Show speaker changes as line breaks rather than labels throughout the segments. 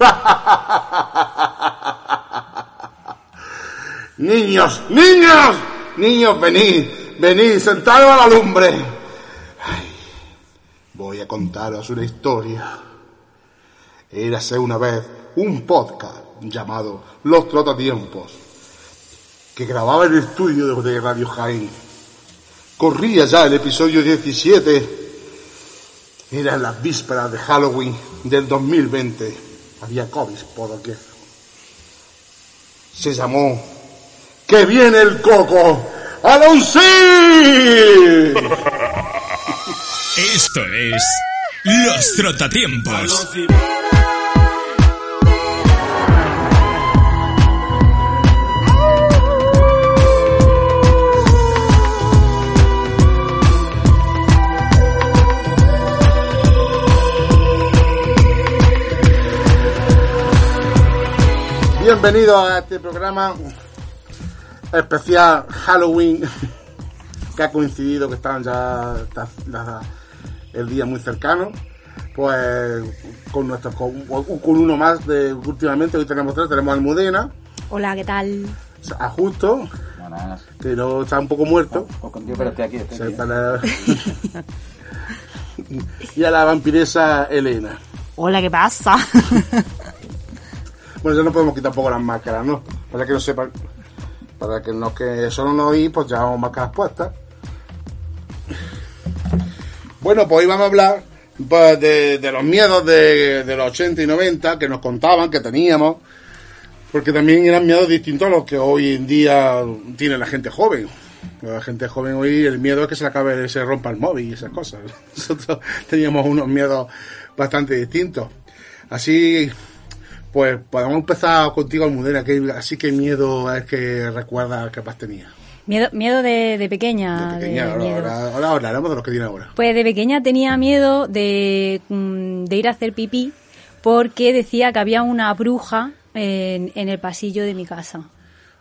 Niños, niños, niños, venid, venid, sentados a la lumbre. Ay, voy a contaros una historia. Érase una vez un podcast llamado Los Trotatiempos, que grababa en el estudio de Radio Jaén. Corría ya el episodio 17. Era en las vísperas de Halloween del 2020. Había COVID por aquí. Se llamó ¡Que viene el coco! ¡Alonsí!
Esto es Los Trotatiempos.
Bienvenidos a este programa especial Halloween que ha coincidido que estaban ya el día muy cercano pues con nuestro con, con uno más de últimamente hoy tenemos tres tenemos a Almudena
Hola, ¿qué tal?
a Justo que no está un poco muerto
Contigo, pero estoy aquí, estoy
Se
aquí.
para- y a la vampiresa Elena
Hola, ¿qué pasa?
Bueno, ya no podemos quitar poco las máscaras, ¿no? Para que no sepan, para que los que solo no oí, pues llevamos máscaras puestas. Bueno, pues hoy vamos a hablar pues, de, de los miedos de, de los 80 y 90 que nos contaban, que teníamos, porque también eran miedos distintos a los que hoy en día tiene la gente joven. La gente joven hoy, el miedo es que se acabe, se rompa el móvil y esas cosas. Nosotros teníamos unos miedos bastante distintos. Así, pues podemos empezar contigo, Almudena. que así que miedo es que recuerdas que más tenía.
Miedo, miedo de, de pequeña.
De pequeña,
de
ahora, ahora, ahora hablaremos de lo que tiene ahora.
Pues de pequeña tenía miedo de, mm, de ir a hacer pipí porque decía que había una bruja en, en el pasillo de mi casa.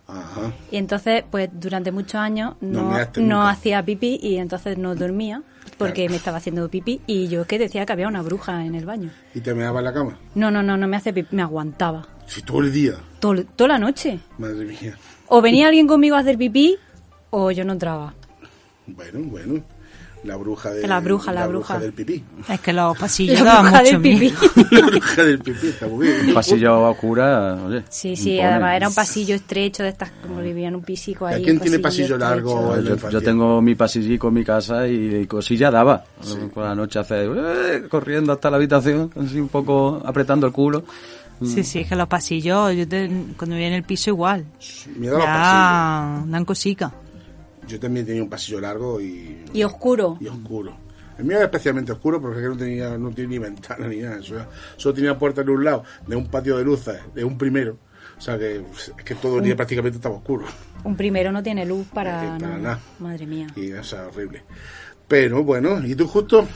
Ajá.
Y entonces, pues durante muchos años
No
no, hacía pipí y entonces no dormía porque me estaba haciendo pipí y yo que decía que había una bruja en el baño.
¿Y te meabas en la cama?
No, no, no, no me hace pipí, me aguantaba.
Si todo el día.
Todo- toda la noche.
Madre mía.
O venía alguien conmigo a hacer pipí o yo no entraba.
Bueno, bueno. La bruja de,
La bruja, la bruja.
del pipí.
Es que los pasillos
La
daban
bruja
mucho
del pipí.
miedo.
la bruja del pipí, está muy bien.
Un pasillo oscura, oye.
Sí, sí,
impone.
además era un pasillo estrecho de estas, como vivían un pisico ahí.
¿Quién tiene pasillo largo? en
Yo, tengo mi pasillico en mi casa y cosilla daba. Por la noche hace eh, corriendo hasta la habitación, así un poco apretando el culo.
Sí, sí, es que los pasillos, yo te- cuando vivía en el piso igual.
Miedo a los pasillos.
Dan cosica.
Yo también tenía un pasillo largo y,
Y oscuro.
y oscuro. El mío era especialmente oscuro porque es que no tenía, no tenía ni ventana ni nada. Solo, solo tenía puerta en un lado de un patio de luces, de un primero. O sea que pues, es que todo el día prácticamente estaba oscuro.
Un primero no tiene luz para,
para
nada.
nada.
Madre mía.
Y o sea, horrible. Pero bueno, ¿y tú justo?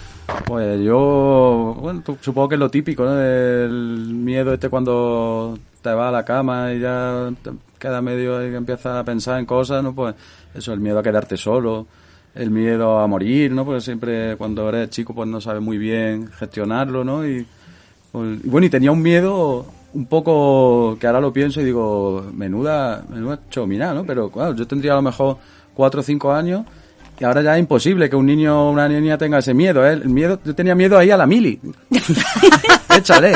Pues yo, bueno, supongo que es lo típico, ¿no? El miedo este cuando te vas a la cama y ya te queda medio y empiezas a pensar en cosas, ¿no? Pues eso, el miedo a quedarte solo, el miedo a morir, ¿no? Porque siempre cuando eres chico pues no sabes muy bien gestionarlo, ¿no? Y, pues, bueno, y tenía un miedo un poco que ahora lo pienso y digo, menuda, menuda chomina, ¿no? Pero claro, yo tendría a lo mejor cuatro o cinco años y ahora ya es imposible que un niño o una niña tenga ese miedo, ¿eh? El miedo, yo tenía miedo ahí a la mili. Échale.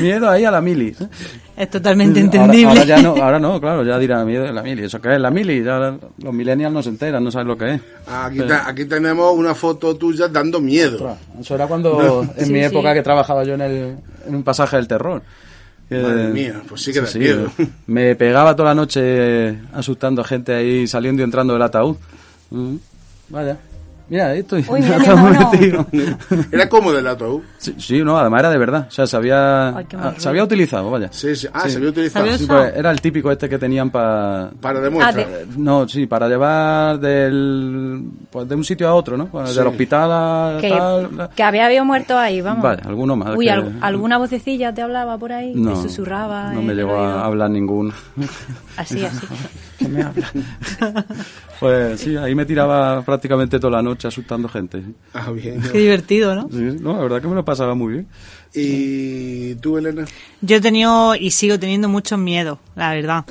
miedo ahí a la mili.
Es totalmente entendible.
ahora ya no, ahora no, claro, ya dirá miedo de la mili. ¿Eso qué es la mili? Ya los millennials no se enteran, no saben lo que es.
Aquí, te- aquí tenemos una foto tuya dando miedo.
Eso era cuando, en
Sí,
mi
sí.
época que trabajaba yo en, el, en un pasaje del terror. Que-
Madre mía, pues sí que da miedo.
Me pegaba toda la noche asustando a gente ahí saliendo y entrando del ataúd. Mm, Vaya. Mira, esto
Uy, mira.
Era cómodo el ataúd.
Sí, sí, no, además era de verdad. O sea, se había,
Ay,
ah,
mal
se había utilizado, vaya.
Sí, sí. Ah,
Sí.
se había utilizado.
Pues, era el típico este que tenían para...
Para demuestrar.
Ah, de-
No, sí, para llevar del, pues de un sitio a otro, ¿no? Pues
Sí.
Del hospital a
Que,
tal...
que había habido muerto ahí, vamos.
Vale, alguno más.
Uy,
que-
al- ¿alguna vocecilla te hablaba por ahí?
No,
te susurraba.
no me llegó a hablar ninguno.
Así, así.
¿Qué me habla? pues sí, ahí me tiraba prácticamente toda la noche asustando gente.
Ah, bien.
Qué divertido, ¿no?
Sí, no, la verdad que me lo pasaba muy bien.
¿Y tú, Elena?
Yo he tenido y sigo teniendo muchos miedos, la verdad.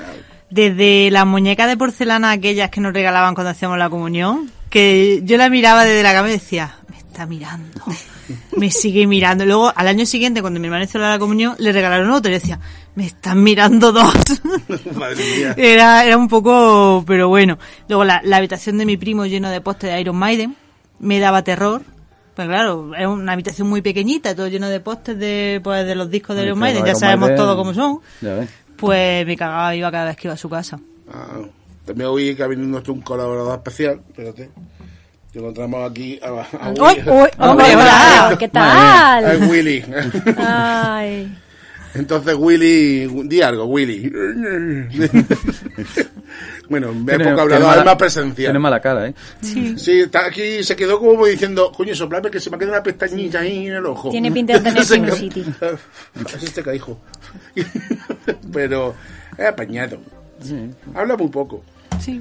Desde las muñecas de porcelana aquellas que nos regalaban cuando hacíamos la comunión, que yo la miraba desde la cama y decía, está mirando, me sigue mirando. Luego, al año siguiente, cuando mi hermano hizo la comunión, le regalaron otro y decía, me están mirando dos.
Madre mía.
era, era un poco, pero bueno. Luego la, la habitación de mi primo lleno de postes de Iron Maiden me daba terror. Pues claro, era una habitación muy pequeñita, todo lleno de postes de, pues, de los discos de Iron Maiden, ya sabemos
Maiden-
todo cómo son.
Ya.
Pues me cagaba iba cada vez que iba a su casa.
Ah, también oí que ha venido nuestro un colaborador especial. Espérate. Te encontramos aquí a, a
¡Uy,
Willy.
uy! ¡Hombre,
Hola! ¿Qué
Ay,
tal?
Willy.
Ay.
Entonces, Willy, di algo, Willy. bueno, en época
tiene
hablador
mala-
hay más presencia.
Tiene mala cara, ¿eh?
Sí, está aquí, se quedó como diciendo, coño, soplame que se me queda una pestañita ahí en el ojo.
Tiene pinta de tener sinusitis.
Así te cae, hijo. Pero es apañado.
Sí.
Habla muy poco.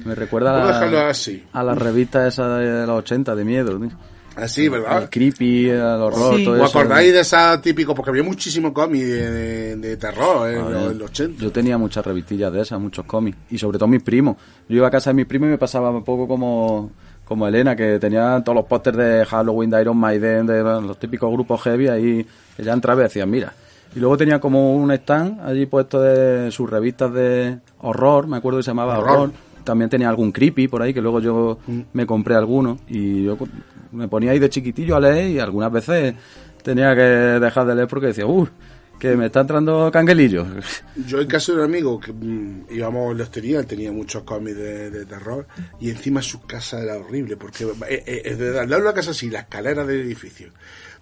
Me recuerda
a
la,
así.
a la revista esa de los 80 de miedo. tío.
Así, ¿verdad?
Al creepy, al horror,
Sí.
todo
¿Os
eso.
acordáis de esa típico? Porque había muchísimo cómic de, de- de terror en los, en los 80.
Yo tenía muchas revistillas de esas, muchos cómics. Y sobre todo mis primos. Yo iba a casa de mis primos y me pasaba un poco como, como Elena, que tenía todos los pósters de Halloween, de Iron Maiden, de los típicos grupos heavy ahí, que ya entraba y decían, mira. Y luego tenía como un stand allí puesto de sus revistas de horror, me acuerdo que se llamaba
Horror.
Horror. También tenía algún creepy por ahí, que luego yo me compré alguno. Y yo me ponía ahí de chiquitillo a leer y algunas veces tenía que dejar de leer porque decía, uff, que me está entrando canguelillo.
Yo en casa de un amigo que mm, íbamos en la hostería, él tenía muchos cómics de, de terror y encima su casa era horrible porque eh, eh, es de al lado de la casa así, la escalera del edificio.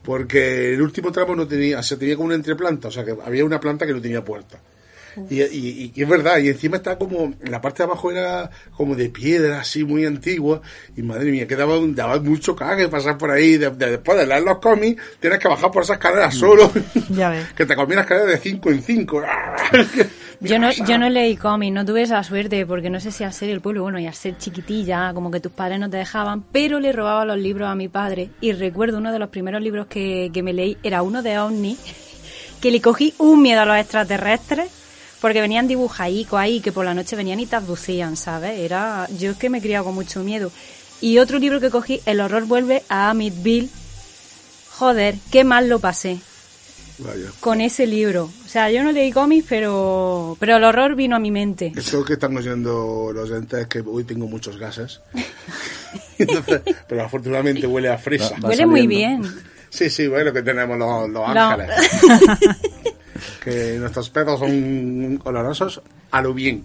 Porque el último tramo no tenía, o sea, tenía como una entreplanta, o sea, que había una planta que no tenía puerta. Y, y- y es verdad, y encima está como, la parte de abajo era como de piedra, así muy antigua, y madre mía, que daba, daba mucho cague pasar por ahí, de- de- después de leer los cómics, tienes que bajar por esas escaleras solo,
Ya ves.
que te comí una escalera de 5 en 5.
Yo no, yo no leí cómics, no tuve esa suerte, porque no sé si al ser el pueblo, bueno, y al ser chiquitilla, como que tus padres no te dejaban, pero le robaba los libros a mi padre. Y recuerdo uno de los primeros libros que, que me leí, era uno de OVNI, que le cogí un miedo a los extraterrestres, porque venían dibujadicos ahí, que por la noche venían y te abducían, ¿sabes? Era, yo es que me he criado con mucho miedo. Y otro libro que cogí, El horror vuelve a Amityville. Joder, qué mal lo pasé
Vaya.
con ese libro. O sea, yo no leí cómics, pero, pero el horror vino a mi mente.
Eso que están oyendo los oyentes es que hoy tengo muchos gases. Entonces, pero afortunadamente huele a fresa.
Va
Huele muy bien.
Sí, sí, bueno, que tenemos los, los
No.
que nuestros pedos son olorosos a lo bien.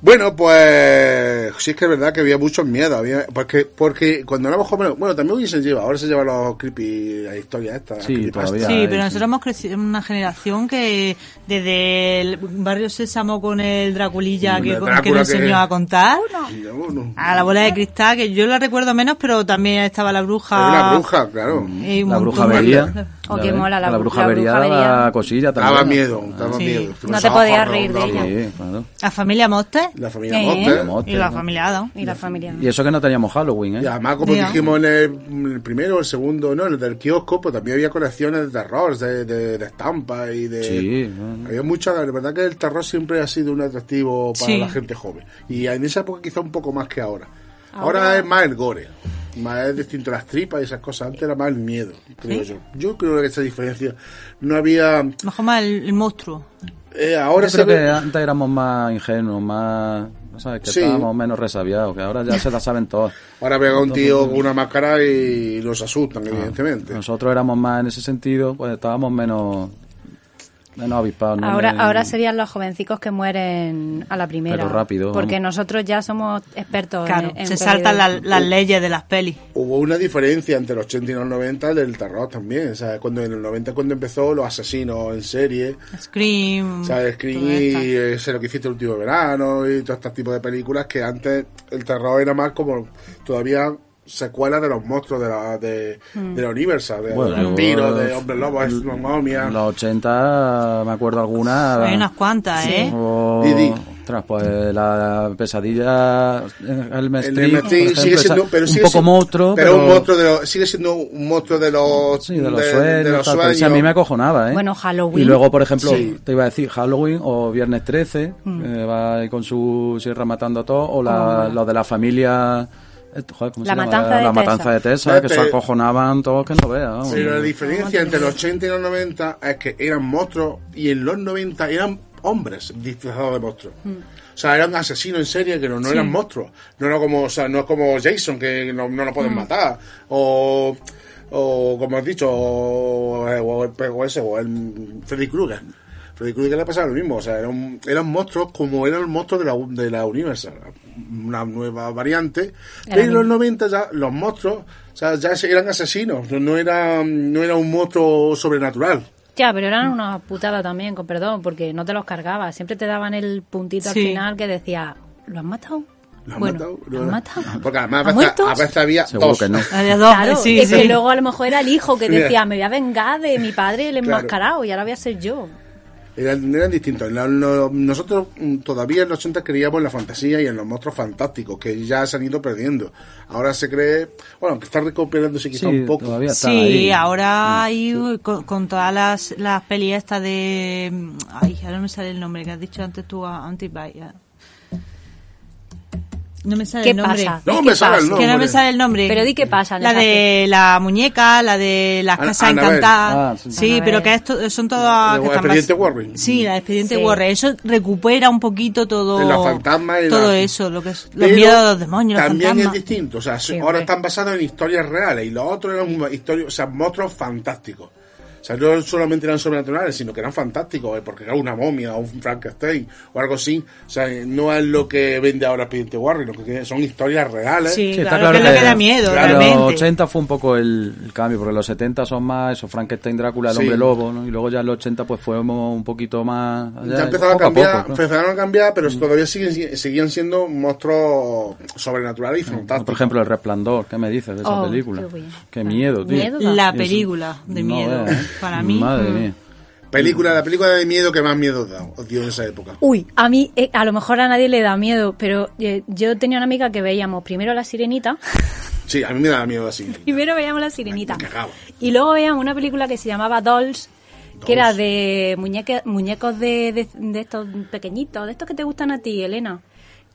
Bueno, pues sí es que es verdad que había mucho miedo, había, porque, porque cuando éramos jóvenes, bueno, también hoy se lleva, ahora se llevan los creepy, la historia esta.
Sí, todavía.
Pero nosotros hemos crecido en una generación que desde el barrio Sésamo con el Draculilla que, nos enseñó
que-
a contar,
bueno.
a la bola de cristal, que yo la recuerdo menos, pero también estaba la bruja.
Era una bruja, claro.
y
La bruja
de-
Oh, qué mola la
la
bru-
bruja
la
vería
bruja
daba
vería.
cosilla también.
Daba miedo, daba
Sí.
miedo.
No te podías reír de ella.
Sí, claro.
La familia Montes
La familia
Eh.
Monster.
Monster,
y la familia Adam.
Y la familia.
Y eso que no teníamos Halloween, ¿eh?
Y además, como dijimos en el, en el primero, el segundo, no, en el del kiosco, pues también había colecciones de terror, de, de, de estampas y de...
Sí.
Había mucha, la verdad que el terror siempre ha sido un atractivo para
Sí.
la gente joven. Y en esa época quizá un poco más que ahora. Ahora, es más el gore. Más es distinto las tripas y esas cosas. Antes era más el miedo, creo yo. Yo creo que esa diferencia no había...
Mejor más el, el monstruo.
eh, ahora
Yo
se
creo que
ve...
antes éramos más ingenuos, más... ¿sabes? Que
Sí.
estábamos menos resabiados, que ahora ya se la saben todos.
Ahora pega un tío con una máscara y los asustan,
Ah,
evidentemente.
Nosotros éramos más en ese sentido, pues estábamos menos... Menos avispados. ¿no?
Ahora,
Me-
ahora serían los jovencicos que mueren a la primera.
Pero rápido,
Porque
vamos.
nosotros ya somos expertos
Claro,
en, en
se saltan las- leyes de las pelis.
Hubo una diferencia entre los 80 y los 90 del terror también. O sea, cuando en el 90 cuando empezó los asesinos en serie,
Scream.
o sea, Scream y eh, Sé lo que hiciste el último verano y todo este tipo de películas que antes el terror era más como todavía secuelas de los monstruos de la, de, de la Universal, de,
Bueno,
de vampiros,
yo-
de hombres lobos, es una momia.
En los 80 me acuerdo alguna.
Hay unas cuantas, ¿eh?
O,
Di, di.
ostras, pues la pesadilla el
El
Street,
MST
por
sigue siendo, pero
un
sigue
poco
siendo-
monstruo,
pero,
pero,
un monstruo de los, sigue siendo un monstruo de los,
sí, de los
de-
sueños,
de los
tal, pero ese a mí me acojonaba, ¿eh?
Bueno, Halloween.
Y luego, por ejemplo,
Sí.
te iba a decir Halloween o Viernes 13, que va ahí con su sierra matando a todos, o la, los de la familia... joder, ¿cómo
La
se llama?
matanza de
la
Tessa.
matanza de Tessa, que se
Pero-
acojonaban todos que no.
Pero la diferencia entre los 80 y los 90 es que eran monstruos y en los 90 eran hombres disfrazados de monstruos. O sea, eran asesinos en serie que no, no eran monstruos. No era como, o sea, no es como Jason que no, no lo pueden matar. O, o como has dicho, o, o el, o ese, o el Freddy Krueger. Freddy Krueger le pasaba lo mismo. O sea, eran, eran monstruos como eran monstruos de la, de la Universal. Una nueva variante. Pero en los 90 ya los monstruos, o sea, ya eran asesinos. No, no era, no era un monstruo sobrenatural.
Ya, pero eran una putada también, con perdón, porque no te los cargabas. Siempre te daban el puntito
Sí.
al final que decía, ¿lo han matado?
¿Lo han
bueno,
matado?
¿lo han matado?
Porque además a
¿Han
veces,
muerto?
a veces había
Seguro
dos.
que no.
Había dos,
Claro,
sí,
es
sí.
que luego a lo mejor era el hijo que decía, me voy a vengar de mi padre el
Claro.
enmascarado y ahora voy a ser yo.
Eran, eran distintos. Nosotros mm, todavía en los 80 creíamos en la fantasía y en los monstruos fantásticos, que ya se han ido perdiendo. Ahora se cree, bueno, que está recuperándose quizá
Sí,
un poco.
todavía está
Sí,
ahí.
ahora hay uh, con, con todas las, las pelis estas de... mm, Ay, ahora no me sale el nombre que has dicho antes tú, a- antes, vaya. No me sale
¿Qué
el nombre.
pasa?
No
¿Qué
me sale el nombre.
Que no me sale el nombre.
Pero di qué pasa
La de la muñeca, la de las casas encantadas.
Ah, sí.
sí, pero que esto son todas... Están
expediente
bas-
Warren.
Sí, la de expediente
Sí.
Warren. Eso recupera un poquito todo...
De los fantasmas y
Todo
la-
eso, lo que es, los miedos de los demonios, los
También
fantasmas.
es distinto. O sea,
Sí,
ahora están basados en historias reales y los otros eran historias, o sea, monstruos fantásticos. O sea, no solamente eran sobrenaturales, sino que eran fantásticos, eh, porque era una momia o un Frankenstein o algo así. O sea, no es lo que vende ahora Expediente Warren, lo que son historias reales.
Sí,
Sí,
claro, que es lo que da miedo,
claro,
En
realmente.
los 80 fue un poco el, el cambio, porque los 70 son más eso, Frankenstein, Drácula, el
Sí.
hombre lobo, ¿no? Y luego ya en los 80 pues fuimos un poquito más...
Ya empezaron a cambiar,
poco, ¿no?
empezaron a cambiar, pero todavía siguen, seguían siendo monstruos sobrenaturales y fantásticos.
Por ejemplo, El Resplandor, ¿qué me dices de esa
Oh,
película?
qué
miedo, tío.
Miedo.
La película de
No
miedo,
¿eh?
Para mí.
Madre
mm.
mía.
película, la película de miedo que más miedo os da- os dio en esa época.
Uy, a mí, eh, a lo mejor a nadie le da miedo, pero eh, yo tenía una amiga que veíamos primero la sirenita,
Sí, a mí me daba miedo así.
primero veíamos la sirenita,
Me cagaba.
y luego veíamos una película que se llamaba Dolls, que era de muñeque- muñecos de, de, de estos pequeñitos, de estos que te gustan a ti, Elena.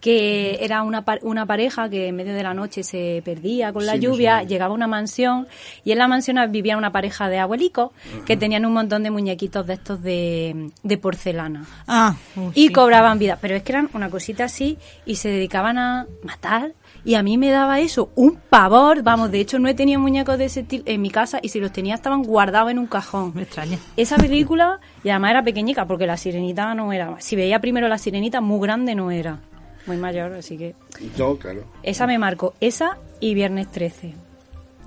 Que era una, una pareja que en medio de la noche se perdía con la
Sí,
lluvia, llegaba a una mansión y en la mansión vivía una pareja de abuelicos que tenían un montón de muñequitos de estos de, de porcelana
Ah,
y
sí.
cobraban vida. Pero es que eran una cosita así y se dedicaban a matar. Y a mí me daba eso, un pavor. Vamos, de hecho no he tenido muñecos de ese estilo en mi casa y si los tenía estaban guardados en un cajón.
Me extraña.
Esa película, y además era pequeñica porque la sirenita no era. Si veía primero la sirenita, muy grande no era. Muy mayor, así que.
Yo, claro.
Esa me marcó. Esa y Viernes 13.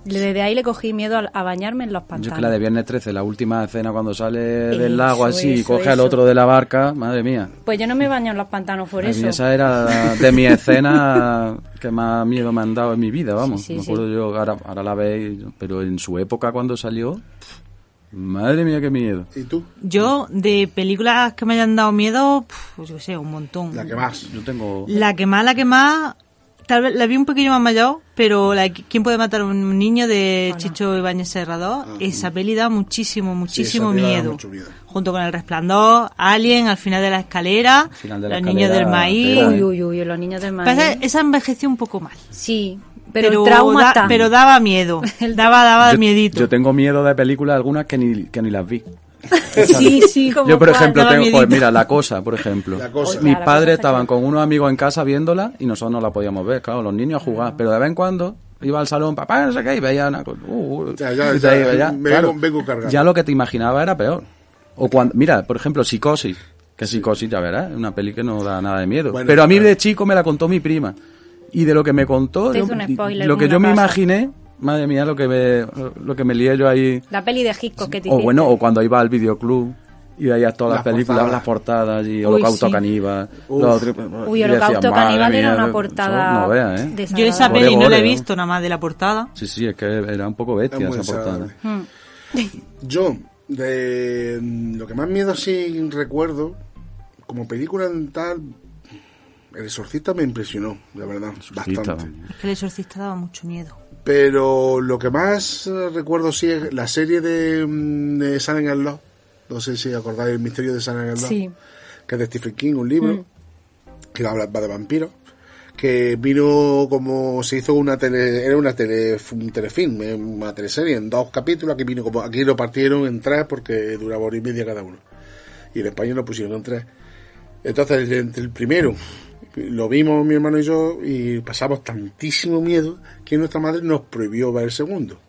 Desde ahí le cogí miedo a, a bañarme en los
Yo
pantanos.
es que la de Viernes 13, la última escena cuando sale
Eso,
del lago así y
eso,
coge al otro de la barca, madre mía.
Pues yo no me baño en los pantanos por eso.
esa era de mi escena que más miedo me han dado en mi vida, vamos.
Sí, sí,
me
sí.
acuerdo yo, ahora, ahora la veis, pero en su época cuando salió, madre mía qué miedo.
¿Y tú?
Yo, de películas que me hayan dado miedo, pues yo sé, un montón.
La que más.
Yo tengo...
La que más, la que más, tal vez la vi un poquillo más mayor, pero la, de ¿Quién puede matar a un niño de Chicho Ibáñez Serrador? esa peli da muchísimo, muchísimo
esa peli da
miedo.
mucho miedo.
Junto con El Resplandor, Alien, al final de la escalera,
final de la
Los niños del maíz.
Uy, uy, uy, los niños del maíz.
Pasa esa envejeció un poco mal.
Sí, pero, el trauma
da-
está.
pero daba miedo. daba, daba
yo,
miedito.
yo tengo miedo de películas algunas que ni, que ni las vi.
sí, sí, como
Yo, por
cuál,
ejemplo, tengo, pues mira, La Cosa, por ejemplo.
La Cosa.
Mis padres estaban con unos amigos en casa viéndola y nosotros no la podíamos ver, claro, los niños a jugar, pero de vez en cuando iba al salón, papá, no sé qué, y veía una cosa. uh, uh,
Ya, ya,
y
ya,
te iba ya,
me
claro,
vengo- vengo cargado.
ya lo que te imaginaba era peor. O cuando, mira, por ejemplo, Psicosis. Que Psicosis, ya verás, es una peli que no da nada de miedo.
Bueno,
Pero a mí
claro.
de chico me la contó mi prima. Y de lo que me contó,
Te
yo-
spoiler,
lo que yo me imaginé, madre mía, lo que me, lo que me lié yo ahí.
La peli de Hitchcock que te
O
hiciste.
bueno, o cuando iba al videoclub y veías todas las,
Las
películas,
portadas.
las portadas y Holocausto
sí.
Caníbal. Los
Uy, Holocausto
madre
Caníbal era una portada
No veas, ¿eh?
Yo esa peli no la he visto nada más de la portada.
Sí, sí, es que era un poco bestia esa portada.
desagradable.
Hmm.
Yo, de mm, lo que más miedo sí recuerdo, como película en tal, El Exorcista me impresionó, la verdad,
Exorcista.
bastante.
Es que el exorcista daba mucho miedo.
Pero lo que más eh, recuerdo sí es la serie de, mm, de Silent and Law. No sé si acordáis el misterio de Silent and Law.
Sí.
Que es de Stephen King, un libro que habla va de vampiros. Que vino como se hizo una tele, era una tele, un telefilm, eh, una teleserie en dos capítulos. Aquí vino como, aquí lo partieron en tres porque duraba hora y media cada uno. Y en España lo pusieron en tres. Entonces, entre el primero lo vimos mi hermano y yo y pasamos tantísimo miedo que nuestra madre nos prohibió ver el segundo.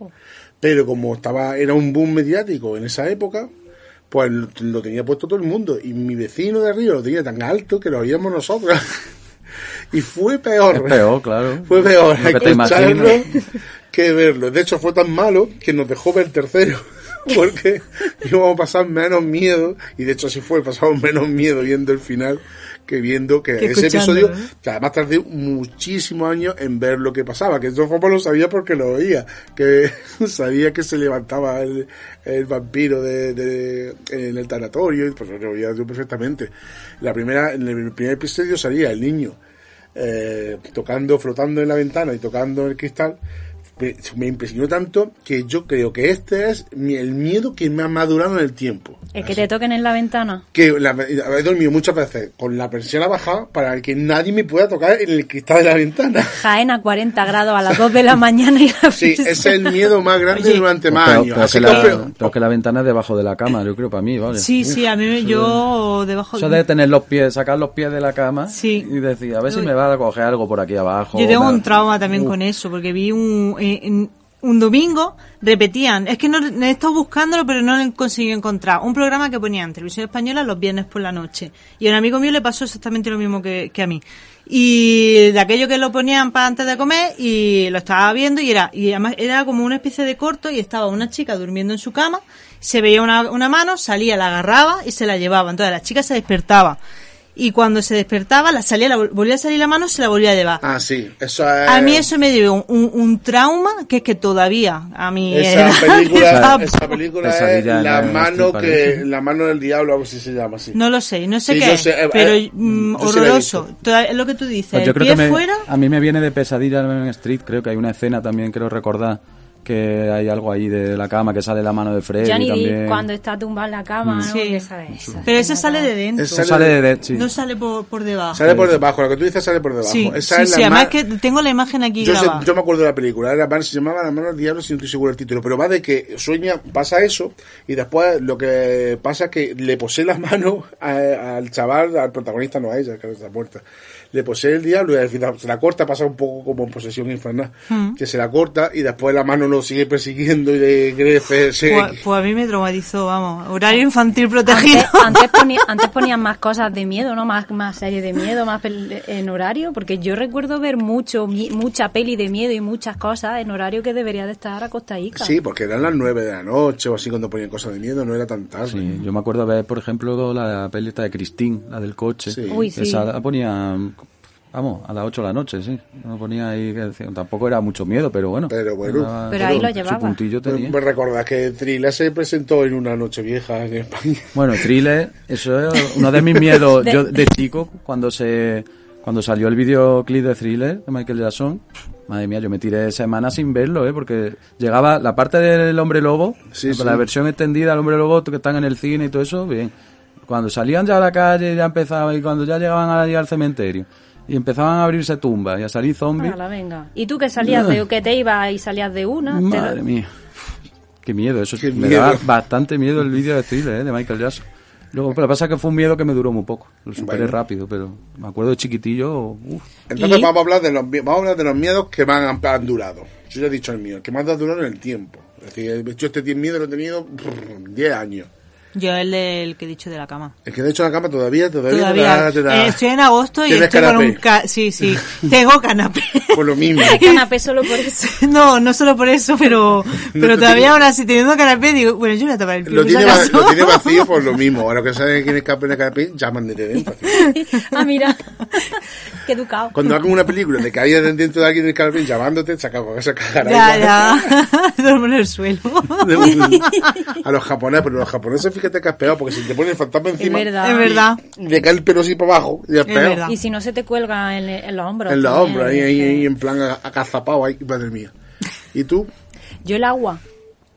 Pero como estaba era un boom mediático en esa época, pues lo, lo tenía puesto todo el mundo y mi vecino de arriba lo tenía tan alto que lo oíamos nosotros. y fue peor.
Es peor, claro.
Fue peor
te
escucharlo que verlo. De hecho, fue tan malo que nos dejó ver el tercero. Porque íbamos a pasar menos miedo. Y de hecho, así fue. Pasamos menos miedo viendo el final que viendo que
Que
ese episodio.
¿eh?
Que además tardé muchísimos años en ver lo que pasaba. Que eso fue lo sabía porque lo oía. Que sabía que se levantaba el, el vampiro de, de- en el tanatorio. y Pues lo oía yo perfectamente. La primera, en el primer episodio salía el niño eh, tocando, flotando en la ventana y tocando en el cristal, me, impresionó tanto que yo creo que este es el miedo que me ha madurado en el tiempo.
El que te toquen en la ventana.
Que la- he dormido muchas veces con la persiana baja para que nadie me pueda tocar en el cristal de la ventana.
Jaén a 40 grados a las 2 de la mañana y la
Sí, ese es el miedo más grande
Oye,
durante más
Peor-
años. Así
que la, peor que la ventana es debajo de la cama, yo creo, para mí, ¿vale?
Sí, sí, a mí me- yo debajo
Eso de tener los pies, sacar los pies de la cama
Sí.
y decir, a ver si
Uy.
me va a coger algo por aquí abajo.
Yo tengo
me-
un trauma también con eso, porque vi un, un domingo, repetían, es que no he estado buscándolo, pero no lo he conseguido encontrar, un programa que ponían en televisión española los viernes por la noche. Y a un amigo mío le pasó exactamente lo mismo que, que a mí. Y de aquello que lo ponían para antes de comer y lo estaba viendo y era, y además era como una especie de corto y estaba una chica durmiendo en su cama, se veía una, una mano, salía, la agarraba y se la llevaba. Entonces la chica se despertaba. Y cuando se despertaba, la salía, la, vol- volvía a salir la mano, se la volvía a llevar.
Ah, sí, eso es...
A mí eso me dio un, un trauma que es que todavía a mí
Esa
era-
película, esa película es la mano que
parece.
la mano del diablo, algo así se llama así.
no lo sé, no sé
Sí,
qué
yo
es,
sé, eh,
pero
eh,
mm,
sí
horroroso. Es lo que tú dices,
Pues yo creo
pie
que me-
fuera,
a mí me viene de pesadilla en Street, creo que hay una escena también, creo recordar, que hay algo ahí de la cama que sale la mano de Freddy
Johnny
también.
Cuando está tumbado en la cama, ¿no?
Sí.
Esa
pero ese
escena
sale de dentro,
Esa-
sale de sí.
no sale por, por debajo.
Sale por debajo, lo que tú dices sale por debajo.
sí,
Esa
sí,
es la
sí, además
más-
que tengo la imagen aquí
yo, sé- yo me acuerdo de la película, era, se llamaba La mano del diablo, si no estoy seguro del título, pero va de que sueña, pasa eso, y después lo que pasa es que le posee las manos a- al chaval, al protagonista, no a ella, que está muerta. Le posee el diablo y al final se la corta, pasa un poco como en posesión infernal,
Hmm.
que se la corta y después la mano lo sigue persiguiendo y le crece. se-
Pues, pues a mí me traumatizó, vamos, horario infantil protegido.
Antes, antes, ponía- antes ponían más cosas de miedo, ¿no? Más, más series de miedo, más en horario, porque yo recuerdo ver mucho, mi- mucha peli de miedo y muchas cosas en horario que debería de estar acostadica.
Sí, porque eran las nueve de la noche o así cuando ponían cosas de miedo, no era tan tarde.
Sí, yo me acuerdo ver, por ejemplo, la peli esta de Christine, la del coche.
Sí.
Uy, sí.
Esa la ponía, vamos, a las 8 de la noche, sí. No ponía ahí, que decía- tampoco era mucho miedo, pero bueno.
Pero bueno.
Daba-
Pero ahí lo
su
llevaba.
puntillo
Me,
tenía.
me recordás que Thriller se presentó en una noche vieja en España.
Bueno, thriller, eso es uno de mis miedos.
De-
Yo de chico, cuando se cuando salió el videoclip de thriller de Michael Jackson, madre mía, yo me tiré semanas sin verlo, ¿eh? porque llegaba la parte del hombre lobo,
Sí,
la
sí.
versión extendida del hombre lobo que están en el cine y todo eso, bien. Cuando salían ya a la calle, ya empezaba, y cuando ya llegaban allí al cementerio, y empezaban a abrirse tumbas y a salir zombies,
Ala, venga. ¿Y tú que salías de que te ibas y salías de una? Te-
madre mía. Qué miedo, eso
Qué
me
miedo.
daba bastante miedo el vídeo de thriller ¿eh? de Michael Jackson. Luego, pero lo que pasa es que fue un miedo que me duró muy poco. Lo superé
Bueno.
rápido, pero me acuerdo de chiquitillo. uf.
Entonces
¿Y?
vamos a hablar de los vamos a hablar de los miedos que más han, han durado. Yo ya he dicho el mío, el que más ha durado en el tiempo. Es decir, yo este miedo lo he tenido brr, 10 años.
Yo el del que he dicho de la cama.
Es que de hecho la cama todavía, todavía,
Todavía.
te da- te da-
Eh, estoy en agosto y
¿Tienes
estoy con un...
canapé?
ca- Sí, sí. Tengo canapé.
por lo mismo.
Canapé solo por eso.
No, no solo por eso, pero, pero todavía ahora si teniendo canapé digo, bueno, yo voy a tapar el pie.
Lo tiene, va- lo tiene vacío por lo mismo. A lo que sabe quién es capaz de canapé, llaman desde dentro.
ah, mira. Qué educado.
Cuando hagan una película de que haya dentro de alguien en el canapé llamándote, saca se cagará
Ya,
igual.
ya. Duermo en el suelo.
A los japoneses, pero los japoneses fíjate que es peor, porque si te ponen el fantasma
Es
encima,
verdad.
Es verdad.
y le cae el pelo así para abajo, y es, peor.
verdad.
Y si no se te cuelga en, en los hombros.
En los hombros, ahí, ahí, ahí, en plan a- acazapado, ahí, madre mía. ¿Y tú?
Yo el agua.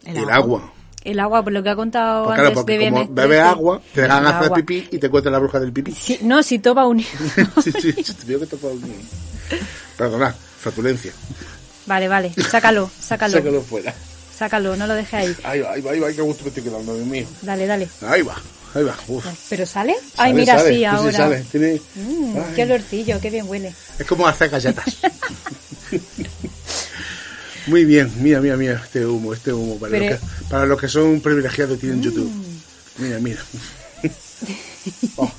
El, agua.
El agua, por lo que ha contado
Pues claro,
antes
porque
de
como bebes
13,
agua, te dan
el
a hacer
agua.
pipí y te cuenta la bruja del pipí.
Sí, no, si topa un...
sí, sí, sí, te digo que te unir. Perdona, flatulencia.
Vale, vale, sácalo, sácalo.
Sácalo fuera.
Sácalo, no lo dejes ahí.
Ahí va, ahí va, ahí va, qué gusto me estoy quedando, Dios mío.
Dale, dale.
Ahí va, ahí va. Uf.
¿Pero sale? Ay, mira,
sale,
sí,
sí,
ahora.
sale. Tiene-
Mm, qué olorcillo, qué bien huele.
Es como hacer galletas. Muy bien, mira, mira, mira, este humo, este humo. Para,
Pero- Mm.
los, que, para los que son privilegiados tienen YouTube. Mira, mira. Oh,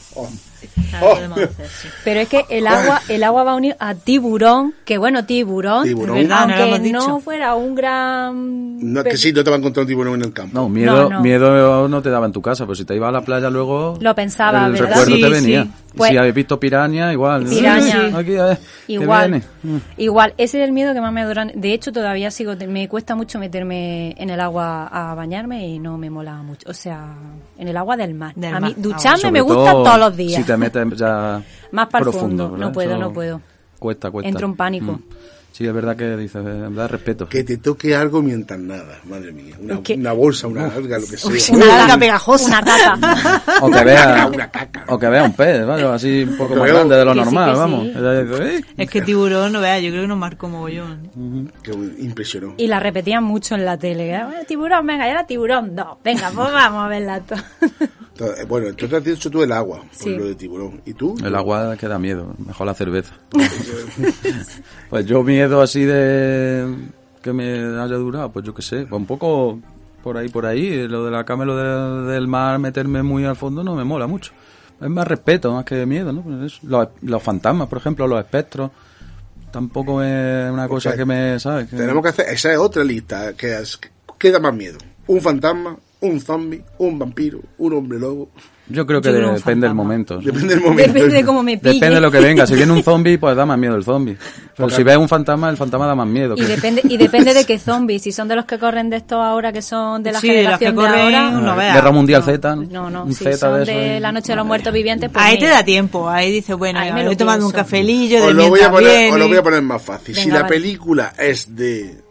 oh.
Nada
Oh.
podemos hacer, sí.
Pero es que el agua, el agua va unido a tiburón, que bueno, tiburón,
Tiburón.
Verdad, no lo
aunque no, fuera un gran...
No es que sí, no te va a encontrar un tiburón en el campo.
No, miedo,
No, no.
miedo no te daba en tu casa, pero si te ibas a la playa luego...
Lo pensaba,
el
¿verdad?
recuerdo
Sí,
te venía.
sí.
Pues-
si habéis visto piraña, igual.
Piraña.
Sí, aquí, a ver, ¿qué
Igual,
viene? Mm.
igual, ese es el miedo que más me adora. De hecho, todavía sigo, me cuesta mucho meterme en el agua a bañarme y no me mola mucho. O sea, en el agua del mar.
Del
a
mar.
mí
Ah,
ducharme
Sobre
me gusta
todo
todos los días.
Si te metes ya
Más profundo, no puedo,
Eso
no puedo.
Cuesta, cuesta.
Entro en pánico.
Mm. Sí, es verdad que dices, eh, da respeto.
Que te toque algo mientras nada, madre mía. Una,
Es que-
una bolsa, una alga, lo que sea.
Una alga pegajosa.
Una caca.
O que vea,
Una caca.
o que vea un pez, ¿vale? así un poco más
vea-
grande de lo
que sí,
normal,
que
vamos.
sí.
Es que tiburón, no veas, yo creo que nos marcó mogollón.
Que impresionó.
y la repetían mucho en la tele. que, "Ah, tiburón, venga, ya era tiburón. No, venga, pues vamos a verla
Entonces, Bueno, tú te has dicho tú el agua, por lo de tiburón. ¿Y tú?
El agua que da miedo, mejor la cerveza. pues yo miedo así de que me haya durado, pues yo qué sé, pues un poco por ahí, por ahí, lo de la cama, lo de- del mar, meterme muy al fondo no me mola mucho. Es más respeto, más que miedo, ¿no? Pues eso. Los, los fantasmas, por ejemplo, los espectros, tampoco es una cosa que me, ¿sabes? Que-
Tenemos que hacer, esa es otra lista, que es, ¿qué da más miedo? ¿Un fantasma? ¿Un zombie? ¿Un vampiro? ¿Un hombre lobo?
Yo creo que
Yo
depende del momento. ¿sí?
Depende del momento.
Depende de cómo me pille.
Depende de lo que venga. Si viene un zombie, pues da más miedo el zombie. Pero si ves un fantasma, el fantasma da más miedo.
Y depende, y depende de qué zombies. Si son de los que corren de estos ahora, que son de la
Sí, de los que
generación de, ahora.
no veas.
Guerra Mundial Z, ¿no?
No, no,
Un
si
Z
son
de
de,
eso, ¿eh?
la noche de los muertos vivientes, pues
Ahí te da tiempo, ahí dices, bueno,
Ahí
ya
me lo
voy tomando un cafelillo de
Os lo, voy a poner, os lo voy a poner más fácil. si la
vale.
película es de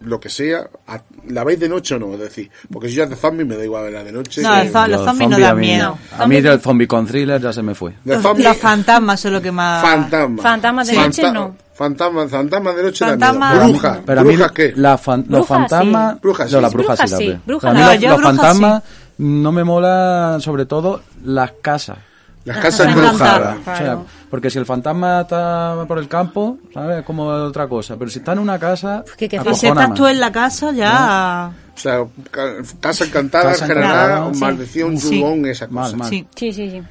lo que sea, a- ¿la veis de noche o no? Es decir, porque si ya es de zombie me da igual verla de noche.
No, los
Yo,
zombies no dan
a mí-
miedo.
A mí el zombie con thriller ya se me fue.
Los,
zombie,
los fantasmas son lo que más...
fantasma.
Fantasmas de noche, no.
Fantasmas, fantasmas de noche da
Fantasmas-
miedo. Brujas,
Pero a mí
¿brujas qué?
la fan- los
Brujas,
fantasmas...
sí.
Brujas,
no,
sí.
las brujas,
Brujas,
sí,
sí.
las veo.
Brujas
Pero a mí
no.
los,
Yo
los fantasmas no me mola sobre todo las casas.
Las casas embrujadas.
encanta.
O sea,
Claro.
Porque si el fantasma está por el campo, ¿sabes? Es como otra cosa. Pero si está en una casa,
que- que-
Y si estás tú en la casa, ya...
O sea, ca- casa encantada,
Casa
generada,
encantada,
sí.
maldición,
Sí.
chugón, esa cosa.
Mal, mal.
Sí.
Sí, sí, sí.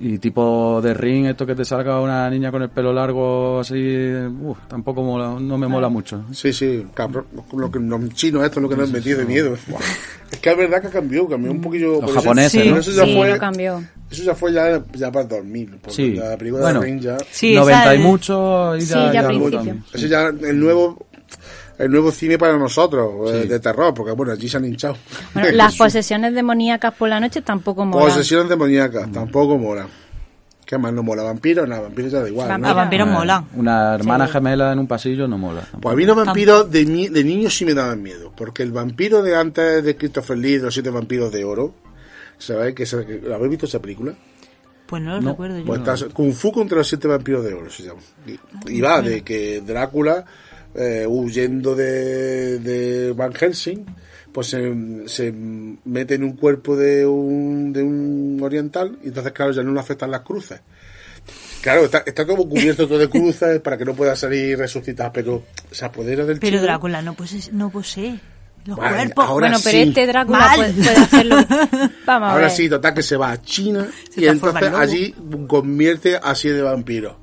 Y tipo de ring, esto que te salga una niña con el pelo largo así, uf, tampoco mola, no me mola mucho.
Sí, sí, cabrón. Lo que, los chinos esto es lo que nos han metido de miedo. Es que es verdad que cambió, cambió un poquillo.
Los
eso-
japoneses,
pero
¿no?
Eso ya
Sí,
fue,
cambió.
Eso ya fue ya, ya para el 2000. Porque
Sí.
la película
Bueno.
de Ring ya...
Sí,
90
esa
y mucho, y
Sí,
ya,
ya
ya.
Ese ya el nuevo... El nuevo cine para nosotros, eh,
Sí.
de terror, porque bueno, allí se han hinchado.
Bueno, las posesiones demoníacas por la noche tampoco molan.
Posesiones demoníacas, tampoco mola. ¿Qué más no mola? ¿Vampiros? Nada, vampiros ya da igual,
Vampiro.
A
¿no?
vampiros
Una-
mola.
Una hermana
Sí.
gemela en un pasillo no mola.
Pues a mí los vampiros de, de niños sí me daban miedo, porque el vampiro de antes de Christopher Lee, los siete vampiros de oro, ¿sabéis que, que- ¿habéis visto esa película?
Pues no lo
No.
recuerdo yo.
Pues estás- Kung Fu contra los siete vampiros de oro se llama. Y, y va de que Drácula, eh, huyendo de, de Van Helsing, pues se, se mete en un cuerpo de un, de un oriental y entonces claro ya no le afectan las cruces. Claro, está, está como cubierto todo de cruces para que no pueda salir resucitar, pero se apodera del
Pero
chico.
Drácula no posee. No posee. Los
Vale,
cuerpos.
ahora
bueno, pero
sí.
este Drácula puede, puede hacerlo. Vamos a
Ahora
ver.
sí, total que se va a China
Se
y entonces allí convierte a siete de vampiros.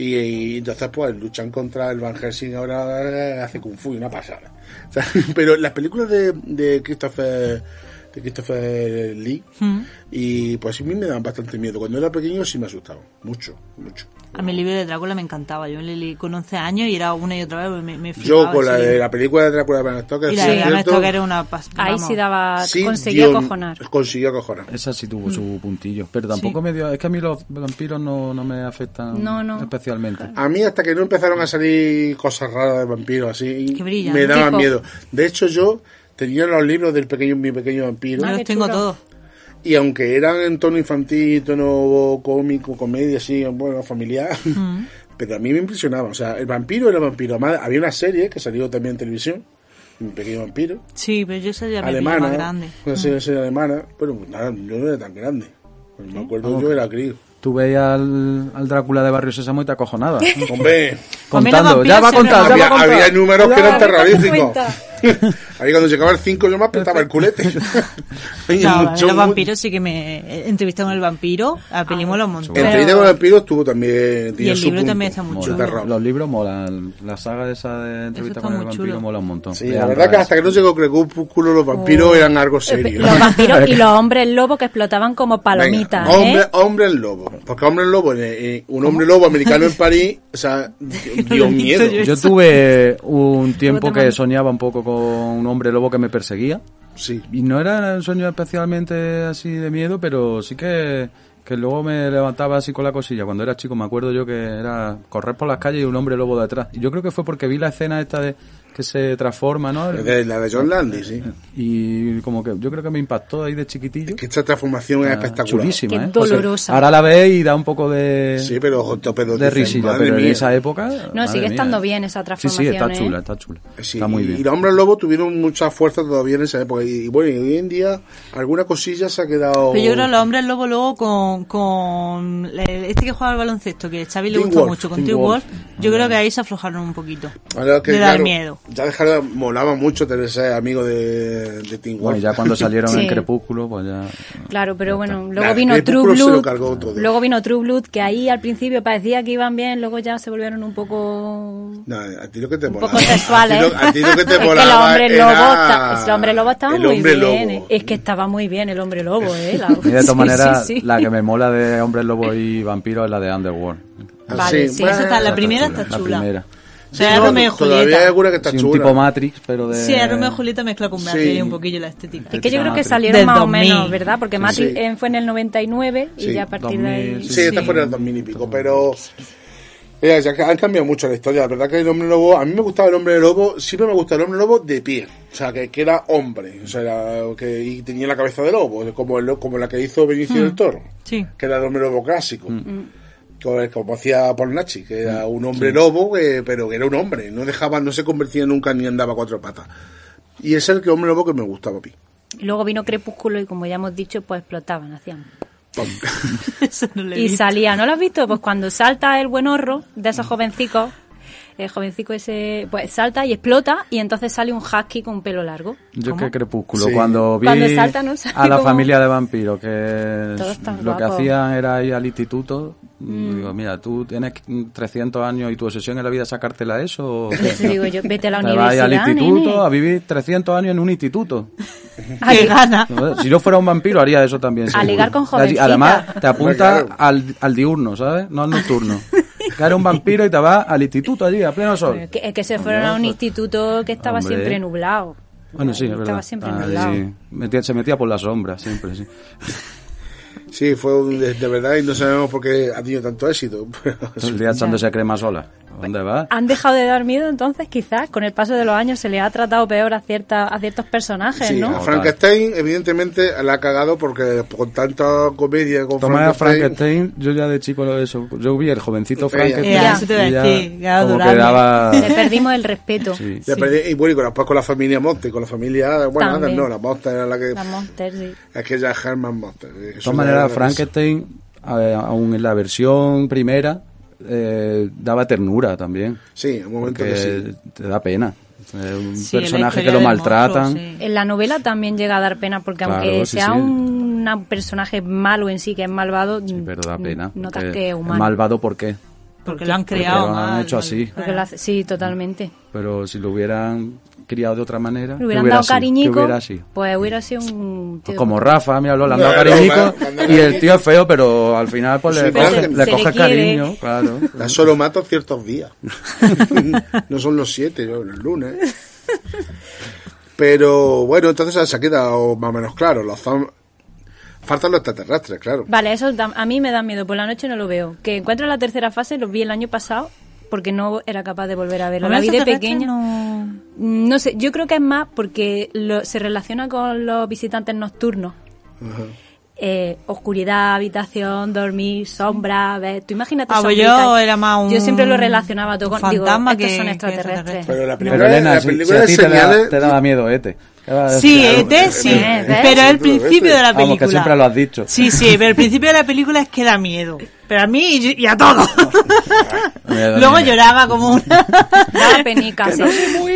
Y, entonces pues luchan contra el Van Helsing ahora eh, hace Kung Fu y una pasada. Pero las películas de, de Christopher de Christopher Lee
Mm.
y pues a mí me dan bastante miedo. Cuando era pequeño sí me asustaba. Mucho, mucho.
A mí el libro de Drácula me encantaba. Yo le leí con 11 años y era una y otra vez. Me, me
Yo con la de la película de Drácula de Bram Stoker,
Y la
sí,
de Bram Stoker era una pas-
Ahí sí daba,
sí
conseguía
dio-
acojonar.
Consiguió acojonar.
Esa sí tuvo su puntillo. Pero tampoco me dio. Es que a mí los vampiros no, no me afectan
No, no.
especialmente.
A mí hasta que no empezaron a salir cosas raras de vampiros así, me daban miedo. De hecho yo tenía los libros del pequeño mi pequeño vampiro
Ah,
los tengo todos.
y aunque eran en tono infantil, tono cómico, comedia así, bueno, familiar,
Mm.
pero a mí me impresionaba, o sea, el vampiro era vampiro. Además, había una serie que salió también en televisión, mi pequeño vampiro,
Sí, pero yo ya pillé
alemana,
más grande.
una serie, serie alemana, pero pues nada, yo no era tan grande. Pues me acuerdo yo era crío.
Tú veías al, al Drácula de Barrio Sésamo y te acojonabas.
Hombre,
Contando, ya va a ya va
había,
a contar.
había números que eran terroríficos. Ahí cuando llegaba el 5 yo me apretaba el culete.
No,
mucho-
los vampiros sí que me eh, entrevisté con el vampiro, a Pelimos los montón.
Entrevista con vampiros tuvo también. tenía
el libro también está muy
de
chulo.
terror.
Los libros molan. La saga esa de entrevista
está
con el vampiro
chulo.
mola un montón.
Sí, la verdad que hasta que no llegó Crepúsculo los vampiros eran algo serio.
Los vampiros y los hombres lobo que explotaban como palomitas,
Venga, hombre,
¿eh?
hombre lobo. Porque hombre lobo, eh, eh, un hombre lobo americano en París, o sea, dio miedo.
yo.
Tuve un tiempo que soñaba un poco con un hombre lobo que me perseguía.
Sí.
Y no era un sueño especialmente así de miedo, pero sí que, que luego me levantaba así con la cosilla. Cuando era chico me acuerdo yo que era correr por las calles y un hombre lobo detrás. Y yo creo que fue porque vi la escena esta de que se transforma, ¿no?
De, la de John Landy, sí.
Y como que yo creo que me impactó ahí de chiquitillo.
Que esta transformación es espectacular.
Chulísima,
Qué
¿eh?
dolorosa.
ahora la ves y da un poco de,
Sí, pero, pero
de risilla, pero en
mía.
esa época...
No, sigue
mía.
estando bien esa
Sí,
transformación,
sí, está
¿eh?
chula, está chula.
Sí,
está muy
y-
bien.
Y los hombres lobos tuvieron mucha fuerza todavía en esa época. Y, y bueno, y hoy en día alguna cosilla se ha quedado.
Pero yo creo que los hombres lobo luego con, con el- este que juega al baloncesto, que a Xavi le gusta
Wolf,
mucho, con
Tim
Tim
Wolf.
Wolf, yo creo que ahí se aflojaron un poquito.
Ahora que,
de dar
claro,
miedo.
Ya dejaron, molaba mucho tener ese amigo de, de Tim
Bueno, ya cuando salieron
Sí.
en Crepúsculo, pues ya...
Claro, pero bueno, luego
Nah,
vino True
Crepúsculo se lo
Blood.
cargó todo.
Luego vino True Blood, que ahí al principio parecía que iban bien, luego ya se volvieron un poco
No, a ti lo que te
un
molaba.
poco sexuales.
A a ti lo que te
es que el
molaba
hombre
era
lobo, está- el hombre lobo estaba
el
muy
hombre
bien.
lobo.
Es que estaba muy bien el hombre lobo, eh. La-
Y de todas
sí,
maneras,
sí, sí.
la que me mola de Hombres Lobo y Vampiros es la de Underworld.
Vale, sí,
bueno,
Esa está, la primera
chula,
está
La
chula.
primera.
O sea,
Sí, no,
Romeo y
Todavía hay
Julieta.
alguna que está
Sí, un
chula.
tipo Matrix, pero de...
Sí, Romeo y Julieta mezcla con
Sí.
Beatriz un poquillo la estética.
Es que yo creo que
Matrix.
salieron
Del
más o
2000.
menos, ¿verdad? Porque Matrix
Sí.
eh, fue en el 99 y
Sí,
ya a partir de ahí...
2000,
Sí, esta fue en el 2000 y pico, pero... Que han cambiado mucho la historia. La verdad que el hombre lobo, a mí me gustaba el hombre lobo, siempre me gustaba el hombre lobo de pie. O sea, que, que era hombre. O sea, era- que, y tenía la cabeza de lobo, como, el, como la que hizo Benicio del Toro.
Sí.
Que era el hombre lobo clásico. Como, como hacía Polnachi, que era un hombre lobo, que- pero que era un hombre. No dejaba, no se convertía nunca ni andaba a cuatro patas. Y ese es el que hombre lobo que me gustaba a mí.
Luego vino Crepúsculo y como ya hemos dicho, pues explotaban, hacían.
Eso no lo he
Y
visto.
salía, ¿no lo has visto? Pues cuando salta el buen horro de esos jovencicos, el jovencico ese, pues salta y explota y entonces sale un husky con pelo largo.
Yo
¿Cómo?
que Crepúsculo,
Sí.
cuando vi
Cuando salta, ¿no? Sale
a la
como-
familia de vampiros que lo que hacían era ir al instituto,
Mm.
digo, mira, tú tienes 300 años y tu obsesión en la vida es sacártela eso. o qué?
Entonces digo yo, vete a la
Te vas
universidad,
al instituto
nene.
a vivir 300 años en un instituto. Si yo fuera un vampiro haría eso también.
A ligar con jovencitas.
Además, te apuntas
Claro.
al, al diurno, ¿sabes? No al nocturno. Que eres un vampiro y te vas al instituto allí, a pleno sol.
Que, es que se fueron a un instituto que estaba
Hombre.
siempre nublado.
Bueno, sí, es
Estaba
verdad.
siempre
Ahí
nublado.
metía- se metía por la sombra, siempre, sí.
Sí, fue un- de, de verdad y no sabemos por qué ha tenido tanto éxito.
Todo el día echándose crema sola. ¿A ¿Dónde vas?
¿Han dejado de dar miedo entonces? Quizás con el paso de los años se le ha tratado peor a, cierta, a ciertos personajes,
Sí,
¿no?
a Frankenstein evidentemente la ha cagado porque con tanta comedia con
Tomás a
Frankenstein,
Frankenstein, yo ya de chico lo eso. Yo vi el jovencito
Ya.
Frankenstein.
Ya, eso te iba a
ya
decir,
como daba-
Le perdimos el respeto.
Sí.
le perdí- y bueno, y con, después con la familia Monte, con la familia, bueno,
También.
no, la Monster era la que,
La Monster, sí.
aquella Herman Monster.
De todas maneras, Frankenstein, eh, aún en la versión primera, eh, daba ternura también.
Sí, en un momento que sí.
te da pena. Un
Sí,
personaje que lo maltratan.
monstruo, sí.
En la novela también llega a dar pena porque
Claro,
aunque
sí,
sea
sí.
un personaje malo en sí, que es malvado,
Sí, pero da pena.
notas que es humano.
Malvado, ¿por qué?
Porque lo han
Porque
creado
lo han
mal,
hecho así.
Porque lo hace- sí, totalmente.
Pero si lo hubieran criado de otra manera,
Le
¿qué
hubieran
hubiera
dado
sido? ¿Qué
cariñico,
hubiera sido?
pues hubiera sido un tío...
Como Rafa, mira, le han dado cariñico y el tío es feo, pero al final pues
Sí,
le coge,
se-
le
se
coge
le quiere.
cariño, claro.
Ya solo mato ciertos días. no son los siete, no, el lunes. Pero bueno, entonces se ha quedado más o menos claro. Los zom- Faltan los extraterrestres, claro.
Vale, eso da- a mí me da miedo. Por la noche no lo veo. Que encuentro la tercera fase, lo vi el año pasado porque no era capaz de volver a verlo. La vi de pequeña.
no-
No sé, yo creo que es más porque lo- se relaciona con los visitantes nocturnos. Eh, oscuridad, habitación, dormir, sombra, ver. Tú imagínate
Ah, pues yo era más un-
Yo siempre lo relacionaba todo con. Digo,
fantasma
estos
que-
son
que
extraterrestres.
extraterrestre.
Pero la
Pero
película,
Elena,
la película
si a
de
ti te, da-
señales...
te daba miedo Ete. ¿Qué vas a
Sí,
decir?
ET sí, pero el principio de la
Vamos,
película.
que siempre lo has dicho.
Sí, sí, pero el principio de la película es que da miedo. Pero a mí y y a todos. Luego lloraba como una...
Daba penica, sí.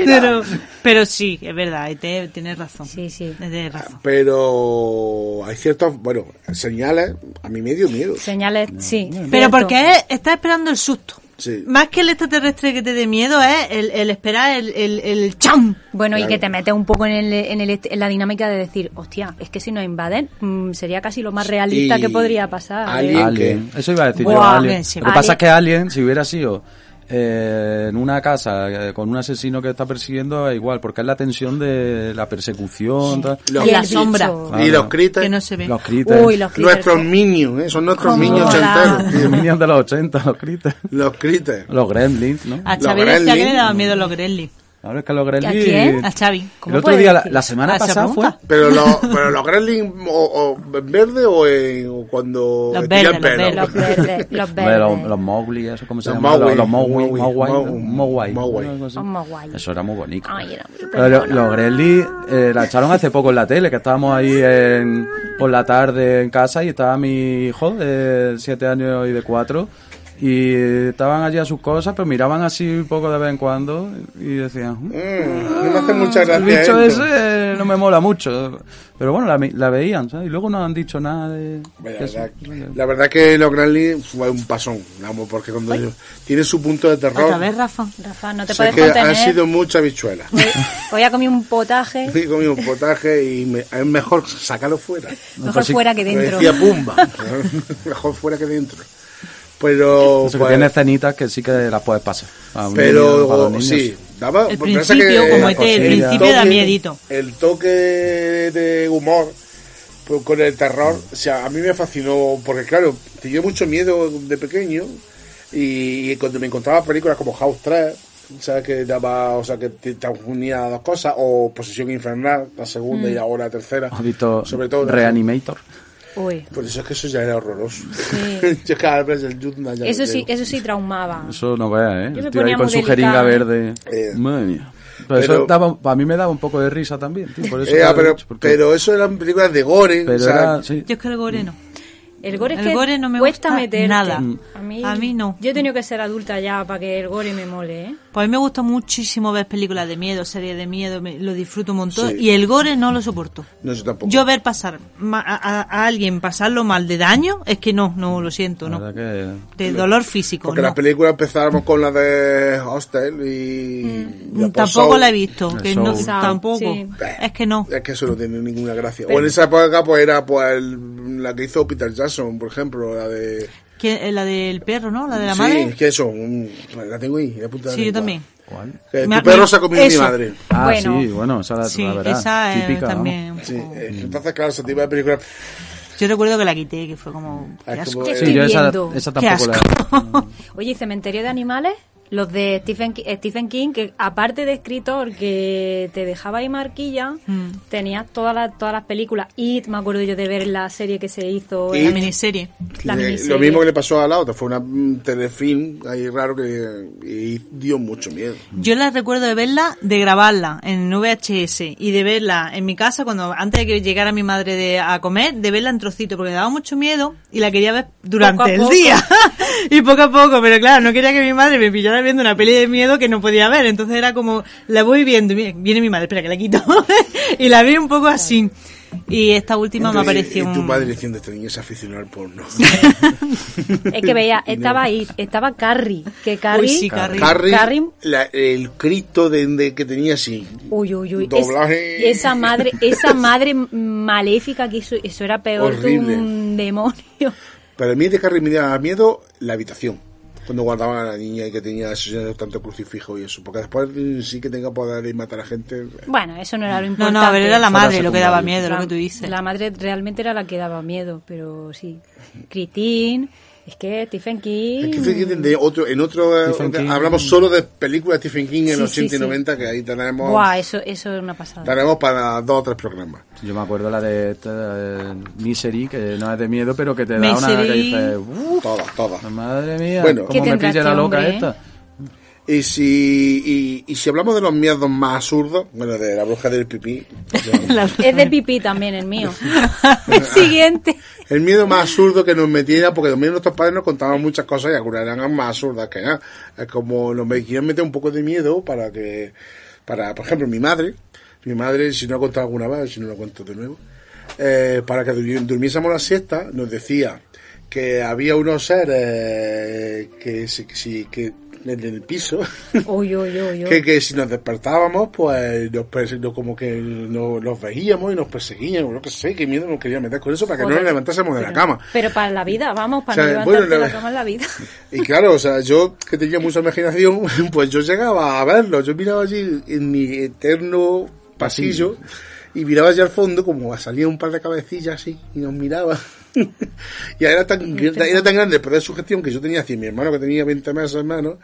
pero, pero sí, es verdad, ET tienes razón.
Sí, sí.
Tienes razón.
Pero hay ciertos, bueno, señales, a mí me dio miedo.
Señales, sí.
Pero porque es- estás esperando el susto.
Sí.
Más que el extraterrestre que te dé miedo es el, el esperar el, el, el cham.
Bueno, y que te metes un poco en, el, en, el, en la dinámica de decir, hostia, es que si nos invaden, mm, sería casi lo más realista
Y
que podría pasar. ¿eh?
Alien.
Alien. Eso iba a decir yo,
Buah,
Alien.
que sí.
Lo que pasa
Alien.
es que Alien, si hubiera sido eh, en una casa eh, con un asesino que está persiguiendo, es igual, porque es la tensión de la persecución. tal.
Los-
Y la sombra.
Y los critters,
Que no se ve.
Los critters.
Uy, los critters.
nuestros niños, ¿eh? son nuestros
¿Cómo
niños ochenteros.
Los Minions de los 80, los critters.
Los critters.
Los gremlins, ¿no?
A decía que le daba miedo los Gremlins.
Ahora es que los gremlins...
¿A quién?
A Xavi.
El
¿Cómo
otro
puede
día, la,
decir?
la semana
Ah,
pasada fue...
Pero los, pero los Gremlins o, o en verde o, en, o cuando
Los verdes, los verdes.
Los verdes, los
Los, los Mowgli, eso cómo se
Los
llama,
Mowgli,
los Mowgli,
Mowgli,
Mowgli. Eso era muy bonito.
Ay, era súper
Pero los Gremlins eh, la echaron hace poco en la tele, que estábamos ahí en, por la tarde en casa y estaba mi hijo de 7 años y de 4 y estaban allí a sus cosas, pero miraban así un poco de vez en cuando y decían, "Mm,
Mm, no me hace mucha
el
gracia
bicho
esto.
ese no me mola mucho. Pero bueno, la, la veían, ¿sabes? Y luego no han dicho nada de...
Verdad, la verdad que los Gremlins fue un pasón, vamos, porque cuando tiene su punto de terror,
Otra vez, Rafa.
Rafa, no te
sé
puedes
que
contener.
han sido muchas bichuelas.
Hoy ha comido un potaje.
He comido un potaje y me- es mejor sacarlo fuera.
Mejor
pues sí.
fuera que
Me
dentro.
decía Pumba. mejor fuera que dentro. Pero,
Eso que
pues,
tiene escenitas que sí que las puedes pasar. un niño,
pero
los
sí, daba,
El principio,
que
como este, el principio da
toque-
miedito.
El toque de humor pues, con el terror, o sea, a mí me fascinó, porque claro, tenía mucho miedo de pequeño y, y cuando me encontraba películas como House 3, o sea, que daba, o sea, que te, te unía a dos cosas, o Posesión Infernal, la segunda y ahora la tercera.
¿Has visto
sobre todo
Reanimator?
Uy.
Por eso es que eso ya era horroroso.
Sí.
Yo cada vez el Yudna ya
Eso sí, eso sí traumaba.
Eso no veas, ¿eh?
Yo
El tío ahí
ponía
con su jeringa verde.
Eh.
Madre mía. Pero,
Pero-
eso daba, a mí me daba un poco de risa también, tío. Por eso
Eh,
he
pero,
dicho, porque-
pero eso eran películas de gore,
pero
o sea,
era, sí.
Yo es que el gore no.
El gore es
El
que
gore no me
cuesta
gusta
meterte.
nada.
A mí,
A mí no.
Yo he tenido que ser adulta ya para que el gore me mole, ¿eh?
Pues a mí me gusta muchísimo ver películas de miedo, series de miedo, me- lo disfruto un montón.
Sí.
Y el gore no lo soporto.
no sé tampoco.
Yo ver pasar a, a- a alguien pasarlo mal de daño, es que no, no, lo siento, no.
que...
De dolor físico,
Porque
no.
las películas empezamos con la de Hostel y...
Mm,
y
Tampoco la he visto, que no, tampoco.
Sí.
Es que no.
Es que eso no tiene ninguna gracia. O en esa época pues era pues el- la que hizo Peter Jackson, por ejemplo, la de...
¿Quién- eh, La del perro, ¿no? La de la
sí,
madre.
es que eso, un- la tengo ahí, la puta de
Sí, yo también.
¿Cuál?
Me-
tu perro se ha comido mi madre.
Ah,
Bueno.
sí, bueno, esa la,
Sí,
la verdad.
esa es
típica,
también. un
Sí,
poco-
eh, entonces claro, ese tipo de películas...
Yo recuerdo que la quité, que fue como. Qué asco.
¿Qué
Eh,
Sí,
estoy
yo esa,
viendo?
esa
Qué
tampoco la...
asco.
Oye, ¿y Cementerio de Animales? Los de Stephen, eh, Stephen King, que aparte de escritor que te dejaba ahí marquilla,
Mm.
tenías todas las, todas las películas. It, me acuerdo yo de ver la serie que se hizo.
It.
La
en-
miniserie.
la miniserie.
lo mismo que le pasó a la otra, fue una mm, telefilm ahí raro que y dio mucho miedo.
Yo la recuerdo de verla, de grabarla en VHS y de verla en mi casa cuando antes de que llegara mi madre de, a comer, de verla en trocito porque me daba mucho miedo y la quería ver durante el día. y poco a poco, pero claro, no quería que mi madre me pillara viendo una peli de miedo que no podía ver, entonces era como, la voy viendo, y viene, mi madre, espera que la quito, y la vi un poco así. Y esta última me
Entonces,
pareció
Y tu
un-
madre diciendo, este niño es aficionado al porno.
Es que veía, estaba ahí, estaba Carrie, que Carrie...
Uy, sí, Carrie.
Carrie,
Carrie-
la- el Cristo de, de- que tenía así.
Uy, uy, uy.
Doblaje.
Es- esa madre, esa madre maléfica que hizo, eso era peor
Horrible.
que un demonio.
Pero a mí de Carrie me daba miedo la habitación. Cuando guardaban a la niña y que tenía tanto crucifijo y eso. Porque después sí que tenga poder y matar a gente.
Bueno, eso no era lo
No,
importante.
no, a ver, era la madre lo que daba miedo, lo
La-
que tú dices.
La madre realmente era la que daba miedo, pero sí. Christine, es que Stephen King...
Stephen King de otro, en otro eh,
Stephen King.
hablamos solo de películas de Stephen King en
Sí,
los
sí,
80 y
sí.
90 que ahí tenemos
Buah, eso, eso es una pasada.
tenemos para dos o tres programas.
Yo me acuerdo la de esta, eh, Misery, que no es de miedo, pero que te da una que
Misery.
dices, "Uf,
Todas, todas.
madre mía,
Bueno.
¿Qué
cómo me pilla
este
la loca
hombre, eh?
esta.
Y si, y, y si hablamos de los miedos más absurdos, bueno, de la bruja del pipí,
La-
Es de pipí también el mío. el siguiente.
el miedo más absurdo que nos metiera, porque también nuestros padres nos contaban muchas cosas y algunas eran más absurdas que nada. Es como nos me quieren meter un poco de miedo para que, para, por ejemplo, mi madre, mi madre, si no he contado alguna vez, si no lo cuento de nuevo, eh, para que durmi- durmiésemos la siesta, nos decía que había unos seres que, si, que, si- que en el piso,
Uy, uy, uy, uy.
que, que si nos despertábamos, pues nos, como que no- los veíamos y nos perseguían, o no que sé, qué miedo nos quería meter con eso para que no nos levantásemos de la cama.
Pero para la vida, vamos, para
O sea,
no
bueno,
levantarte de
la-
la cama en la vida.
Y claro, o sea, yo que tenía mucha imaginación, pues yo llegaba a verlo, yo miraba allí en mi eterno pasillo y miraba allá al fondo como salía un par de cabecillas así y nos miraba. y era tan, era tan grande el poder de sugestión que yo tenía hacia mi hermano que tenía 20 meses menos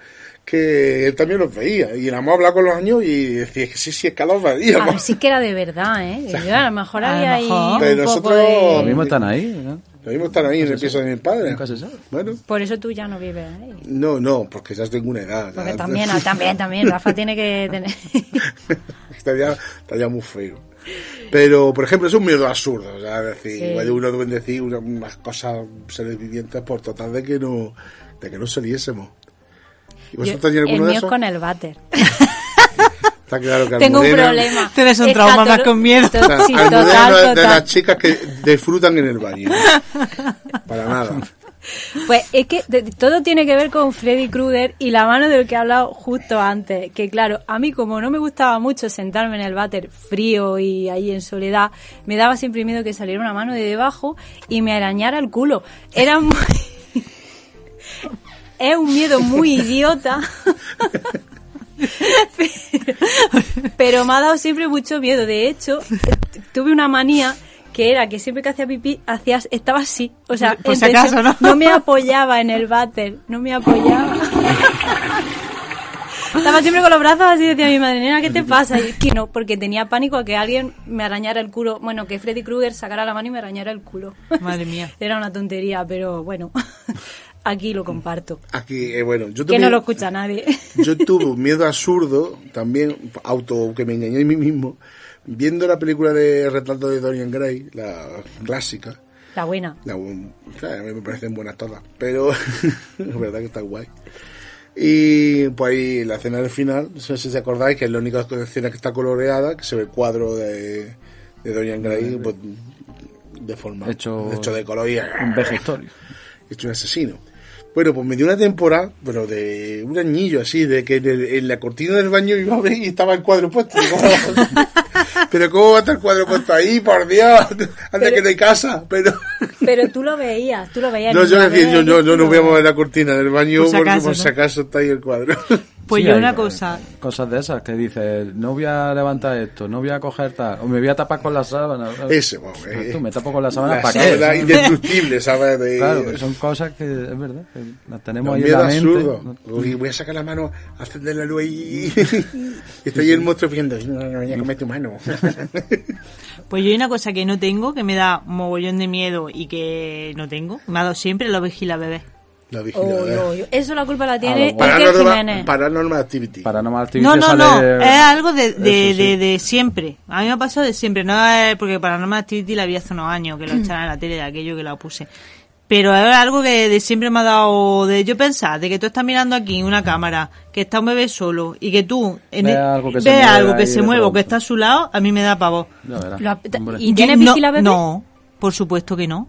que él también los veía y éramos a hablar con los años y decía que sí, sí, es que los
A ver,
veíamos.
sí que era de verdad, ¿eh? Yo a lo mejor
lo
había ahí
Pero nosotros-
Lo
de...
mismo están ahí, ¿no?
Lo mismo están ahí en el piso de mi padre.
Nunca se sabe.
Bueno,
Por eso tú ya no vives ahí.
no, no, porque ya tengo una edad.
Porque
ya-
también, también, también, Rafa tiene que tener...
estaría, estaría muy feo. Pero, por ejemplo, es un miedo absurdo. O sea, es decir,
Sí.
uno bendecir una- unas cosas, seres vivientes, por total de que no, de que no saliésemos. ¿Y vosotros tenéis
el
de
mío
esos?
con el váter.
Está claro que
Tengo un problema.
Tienes un trauma más con miedo.
o sea,
sí, total,
de las chicas que disfrutan en el baño. Para nada.
Pues es que todo tiene que ver con Freddy Krueger y la mano del que he hablado justo antes. Que claro, a mí como no me gustaba mucho sentarme en el váter frío y ahí en soledad, me daba siempre miedo que saliera una mano de debajo y me arañara el culo. Era muy... es un miedo muy idiota. Pero me ha dado siempre mucho miedo. De hecho, tuve una manía que era que siempre que hacía pipí, hacías, estaba así. O sea,
Por si
en
acaso,
tensión.
¿no?
me apoyaba en el váter, no me apoyaba. Estaba siempre con los brazos así, decía mi madre, nena, ¿qué te pasa? Y es que no, porque tenía pánico a que alguien me arañara el culo. Bueno, que Freddy Krueger sacara la mano y me arañara el culo.
Madre mía.
Era una tontería, pero bueno, aquí lo comparto.
Aquí, eh, bueno, yo
Que no lo escucha nadie.
yo tuve un miedo absurdo, también auto que me engañé a mí mismo, viendo la película de Retrato de Dorian Gray, la clásica.
La buena.
La, claro, a mí me parecen buenas todas, pero es verdad que está guay. Y pues ahí la escena del final, no sé si os acordáis que es la única escena que está coloreada, que se ve el cuadro de, de Dorian Gray pues, deformado,
Hecho-
hecho de color y
Un vejestorio.
hecho un asesino. Bueno, pues me dio una temporada, pero de un añillo así, de que en, el- en la cortina del baño iba a ver y estaba el cuadro puesto. Pero ¿cómo va a estar el cuadro puesto ahí? Por Dios, antes que no hay casa. Pero
Pero tú lo veías, tú lo veías.
no, yo decía, yo,
¿ves?
yo, yo no voy a mover la cortina del baño
Por si
porque
acaso,
por si
¿no?
acaso está ahí el cuadro.
Pues
Sí,
yo
hay,
una
eh,
cosa,
Cosas de esas que dices, no voy a levantar esto, no voy a coger tal, o me voy a tapar con la sábana.
Ese, bueno,
Pero
eh,
tú, me tapo con la sábana
la
para
sábana
qué.
indestructible, ¿sabes? De,
Claro, pero son cosas que es verdad, que las tenemos
Los
ahí en la mente.
absurdos. Uy, voy a sacar la mano, a encender la luz y, y está ahí el monstruo viendo, no, no, ya come tu mano.
pues yo hay una cosa que no tengo, que me da mogollón de miedo y que no tengo, me ha dado siempre la vigila bebé.
La
uy. Eso la culpa la tiene
Ah,
Iker
Paranormal, paranormal Activity.
Paranormal Activity
No, no, no, es algo de, de,
Eso sí.
de, de siempre. A mí me ha pasado de siempre, no es porque Paranormal Activity la vi hace unos años, que lo echaron en la tele de aquello que la puse. Pero es algo que de siempre me ha dado de yo pensar, de que tú estás mirando aquí una cámara, que está un bebé solo y que tú en
Ve algo que se
ves
mueve
algo que
ahí
se
de
mueve o que está a su lado, a mí me da pavor.
¿Y tiene
no,
vigila bebé?
No, por supuesto que no.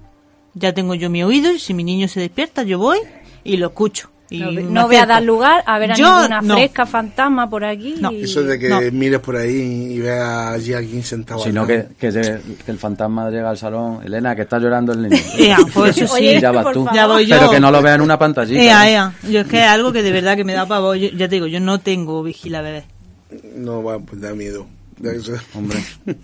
Ya tengo yo mi oído y si mi niño se despierta yo voy y lo escucho. Y
No, voy a dar lugar a ver a
Yo
ninguna
no.
fresca fantasma por aquí.
No.
y-
Eso de que
No.
mires por ahí y veas allí a alguien sentado.
Sino que, que, el fantasma llega al salón. Elena, que está llorando el niño.
Ea, pues eso sí.
Oye,
ya vas tú.
Ya voy yo.
Pero que no lo vea en una pantallita.
Ea,
¿eh?
ea. Yo es que es algo que de verdad que me da pavor. Yo- ya te digo, yo no tengo vigila bebé.
No, va, pues da miedo. Da eso.
Hombre.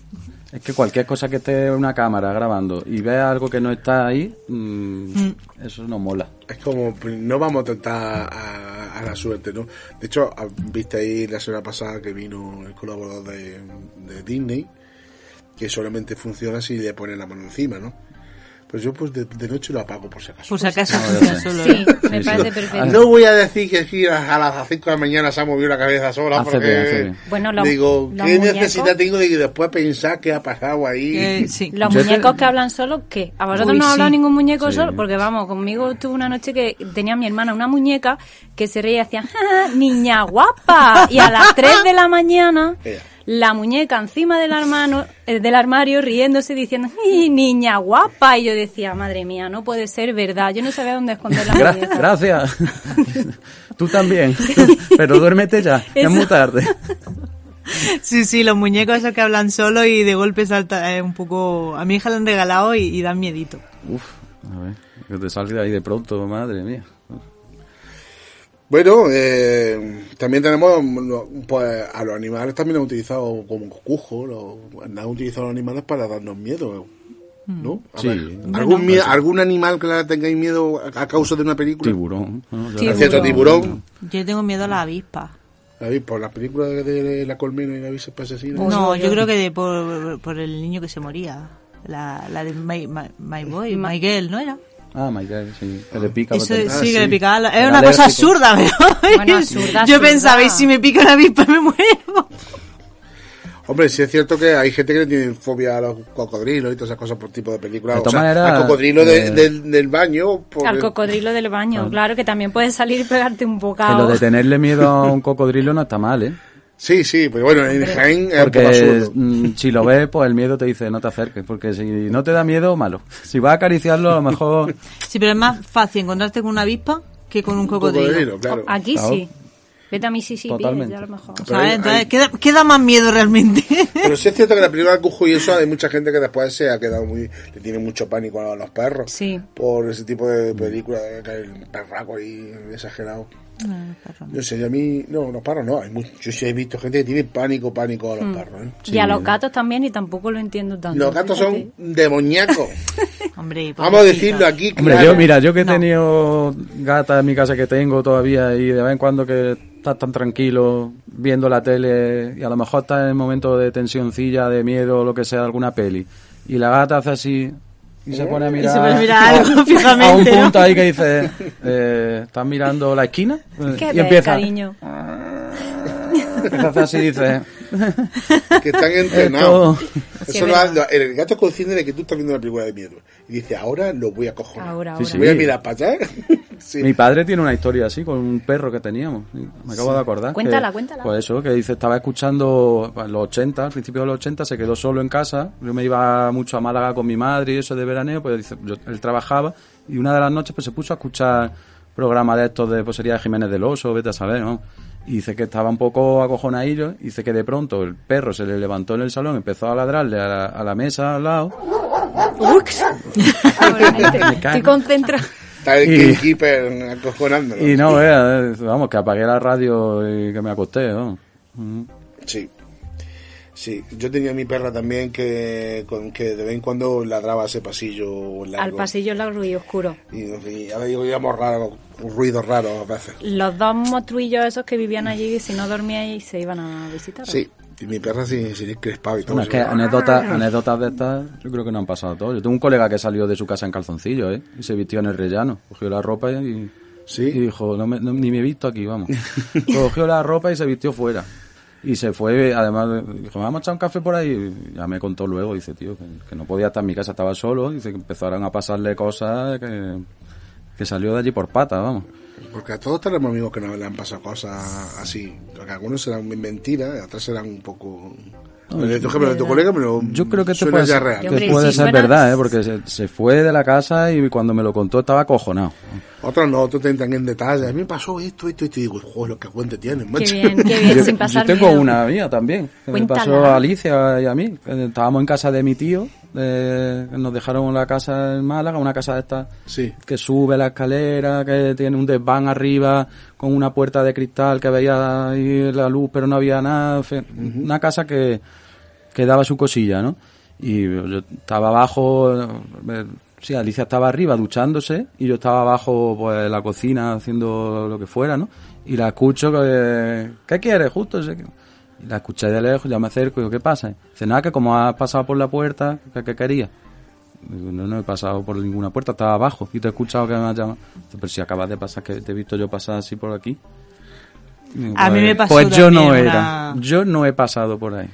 Es que cualquier cosa que esté en una cámara grabando y vea algo que no está ahí, mm, eso no mola.
Es como, pues, no vamos a tentar a, a la suerte, ¿no? De hecho, ah, viste ahí la semana pasada que vino el colaborador de, de Disney, que solamente funciona si le ponen la mano encima, ¿no? Pues yo pues de, de noche lo apago por si acaso.
Por si acaso
No.
Sí, me
Sí,
parece perfecto.
No voy a decir que sí, a las 5 de la mañana se ha movido la cabeza sola,
Hace
porque
bien, hace
digo, ¿qué
muñecos-
necesidad tengo de que después pensar qué ha pasado ahí?
Eh, sí.
Los
Yo te-
muñecos que hablan solos, ¿qué? ¿A vosotros
Uy,
no ha hablado
sí.
ningún muñeco
Sí.
solo? Porque vamos, conmigo tuve una noche que tenía mi hermana una muñeca que se reía y hacía, "Ja, ja, niña guapa. Y a las 3 de la mañana. La muñeca encima del, armano, eh, del armario riéndose diciendo, "Ih, niña guapa. Y yo decía, madre mía, no puede ser verdad. Yo no sabía dónde esconder la
Gra-
muñeca.
gracias. Tú también. Pero duérmete ya, ya es muy tarde.
Sí, sí, los muñecos esos que hablan solo y de golpe salta es un poco... A mi hija le han regalado y, y dan miedito.
Uf, a ver, que te salga ahí de pronto, madre mía.
Bueno, eh, también tenemos, lo- pues a los animales también han utilizado como cujo, lo- han utilizado los animales para darnos miedo, ¿no? A
Sí.
ver,
Bueno.
¿algún, mie- ¿Algún animal que le tengáis miedo a causa de una película?
Tiburón. ¿no?
Cierto, tiburón.
Yo tengo miedo a la avispa.
¿Habéis por las películas de, la colmena y la avispa asesina?
No, yo creo que de, por, por el niño que se moría. La, la de My, My- My Boy, My Girl, ¿no era?
Ah, my God, sí. Que le pica.
Eso
porque-
Ah,
sí, que
sí.
le
Era
Es una cosa absurda, pero.
Bueno, absurda,
Yo
absurda.
pensaba, ¿y si me pica una avispa me muero?
Hombre, sí es cierto que hay gente que le tiene fobia a los cocodrilos y todas esas cosas por tipo de película.
De
O sea, al cocodrilo de-
eh,
del, del baño. por-
Al cocodrilo del baño, claro, que también puedes salir y pegarte un
Que
bocado.
lo de tenerle miedo a un cocodrilo no está mal, ¿eh?
Sí, sí, pero bueno, en Jaén es un poco
Porque
absurdo.
mm, si lo ves, pues el miedo te dice no te acerques. Porque si no te da miedo, malo. Si vas a acariciarlo, a lo mejor.
Sí, pero es más fácil encontrarte con una avispa que con un cocodrilo.
Cocodrilo, claro.
Aquí
Claro.
sí. Vete a Mississippi,
Totalmente.
ya a lo mejor.
Pero
¿Sabes?
hay-
Entonces,
hay-
queda, queda más miedo realmente.
Pero sí es cierto que la película de Cujo y eso hay mucha gente que después se ha quedado muy... le tiene mucho pánico a los perros.
Sí.
Por ese tipo de películas, que hay el perraco ahí exagerado. Yo sé, a mí... No, los perros no. Hay mucho, yo sí he visto gente que tiene pánico, pánico a los perros. ¿eh?
y a los gatos también, y tampoco lo entiendo tanto.
Los gatos son demoníacos.
Hombre,
Vamos a decirlo aquí,
Hombre,
claro.
yo, mira, yo que he
No.
tenido gata en mi casa que tengo todavía y de vez en cuando que estás tan tranquilo viendo la tele y a lo mejor estás en el momento de tensioncilla, de miedo o lo que sea, alguna peli y la gata hace así y se pone a mirar,
se pone a mirar algo
a
fijamente,
un
¿no?
punto ahí que dice, eh, ¿estás mirando la esquina?
¿Qué
y
ves,
empieza,
cariño?
empieza a así y dice,
que están entrenados.
Esto-
Sí,
Eso
es
lo el gato es consciente de que tú estás viendo una película de miedo. Y dice, ahora lo voy a coger.
Ahora,
Sí,
ahora.
sí.
Voy a mirar para allá. Sí.
Mi padre tiene una historia así con un perro que teníamos. Me acabo de acordar.
Cuéntala,
que-
cuéntala.
Pues eso, que dice, estaba escuchando en los 80, al principio de los 80, se quedó solo en casa. Yo me iba mucho a Málaga con mi madre y eso de veraneo, pues dice, yo- él trabajaba y una de las noches pues se puso a escuchar programas de estos de pues sería de Jiménez del Oso, vete a saber, ¿no? Y dice que estaba un poco acojonadillo, y dice que de pronto el perro se le levantó en el salón, empezó a ladrarle a la, a la mesa al lado.
Estoy
cago.
Concentrada.
Está el
Y-
gatekeeper acojonándolo.
Y no, vea, eh, vamos, que apagué la radio y que me acosté, ¿no? Mm.
Sí. Sí, yo tenía mi perra también que, con, que de vez en cuando ladraba ese pasillo largo.
Al pasillo largo y oscuro.
Y, y a veces oíamos raro, ruidos raros a veces.
Los dos monstruillos esos que vivían allí, si no dormíais, se iban a visitar.
Sí, mi perra sí, sí crespaba y todo.
Bueno, es que anécdotas, anécdotas de estas yo creo que no han pasado todos. Yo tengo un colega que salió de su casa en calzoncillo, ¿eh? Y se vistió en el rellano. Cogió la ropa y,
Sí.
y dijo, no me- no- ni me he visto aquí, vamos. Cogió la ropa y se vistió fuera. Y se fue, además, dijo, vamos a echar un café por ahí. Y ya me contó luego, dice, tío, que, que no podía estar en mi casa, estaba solo. Dice que empezaron a pasarle cosas que, que salió de allí por pata, vamos.
Porque a todos tenemos amigos que nos le han pasado cosas así. Porque algunos serán mentiras, otros serán un poco...
No,
de tu
yo-
ejemplo de tu colega, pero
Yo creo que te
suena
puede, ser,
real.
que
Hombre,
puede ser
suena-
verdad, ¿eh? porque se, se fue de la casa y cuando me lo contó estaba acojonado.
Otros no, otros te entran en detalle. A mí me pasó esto, esto, esto. Y digo, joder, lo que cuente tienes,
Qué
macho.
bien, qué bien,
Yo,
sin
yo
pasar
tengo
miedo.
una mía también, que me pasó a Alicia y a mí. Estábamos en casa de mi tío, eh, nos dejaron la casa en Málaga, una casa de estas
Sí.
que sube la escalera, que tiene un desván arriba, con una puerta de cristal que veía ahí la luz, pero no había nada. Una casa que, que daba su cosilla, ¿no? Y yo estaba abajo, eh, sí, Alicia estaba arriba duchándose y yo estaba abajo, pues, en la cocina haciendo lo que fuera, ¿no? Y la escucho que, ¿qué quieres? Justo, y la escuché de lejos, ya me acerco y digo, ¿qué pasa? Dice, nada, que como has pasado por la puerta, ¿qué, qué querías? Digo, no, no he pasado por ninguna puerta, estaba abajo y te he escuchado que me has llamado. Dice, pero si acabas de pasar, que te he visto yo pasar así por aquí. Digo,
A mí
pues-
me pasó
Pues yo no era, yo no he pasado por ahí.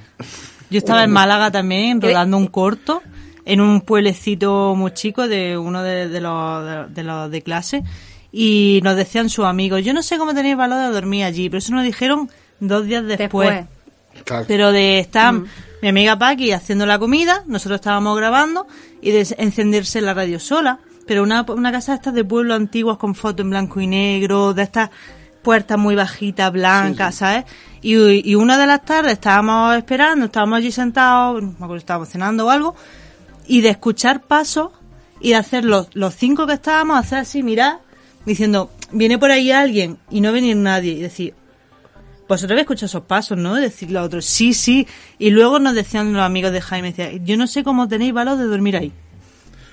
Yo estaba en Málaga también, rodando un corto, en un pueblecito muy chico de uno de, de los, de, de los de clase, y nos decían sus amigos, yo no sé cómo tenéis valor de dormir allí, pero eso nos dijeron dos días después.
Después.
Claro.
Pero de estar mi amiga Paqui haciendo la comida, nosotros estábamos grabando, y de encenderse la radio sola. Pero una, una casa de estas de pueblo antiguas con fotos en blanco y negro, de estas puertas muy bajitas, blancas, ¿sabes? Y, y una de las tardes estábamos esperando, estábamos allí sentados, no me acuerdo estábamos cenando o algo, y de escuchar pasos y de hacer los, los cinco que estábamos, hacer así, mirar, diciendo, viene por ahí alguien y no venir nadie, y decir, vosotros habéis escuchado esos pasos, ¿no? Y decir los otros, sí, sí. Y luego nos decían los amigos de Jaime, decía, yo no sé cómo tenéis valor de dormir ahí.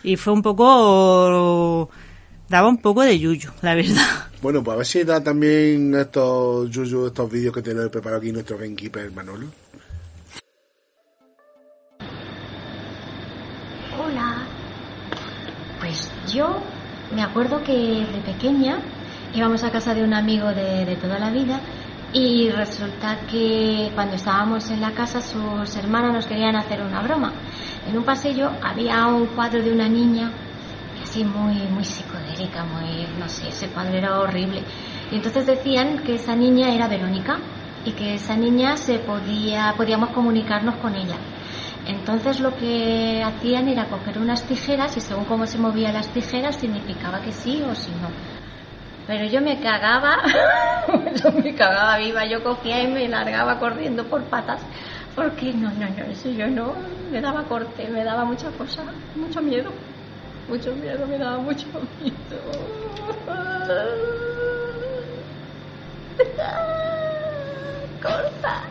Y fue un poco, daba un poco de yuyu, la verdad.
Bueno, pues a ver si da también estos yuyu, estos vídeos que tiene preparado aquí nuestro gamekeeper Manolo.
Hola. Pues yo me acuerdo que de pequeña íbamos a casa de un amigo de, de toda la vida y resulta que cuando estábamos en la casa sus hermanas nos querían hacer una broma. En un pasillo había un cuadro de una niña así muy muy psicodélica, muy no sé, ese cuadro era horrible. Y entonces decían que esa niña era Verónica y que esa niña se podía podíamos comunicarnos con ella. Entonces lo que hacían era coger unas tijeras y según cómo se movían las tijeras significaba que sí o si no. Pero yo me cagaba, yo me cagaba viva, yo cogía y me largaba corriendo por patas, porque no, no, no, eso yo no, me daba corte, me daba mucha cosa, mucho miedo, mucho miedo, me daba mucho miedo. Corta.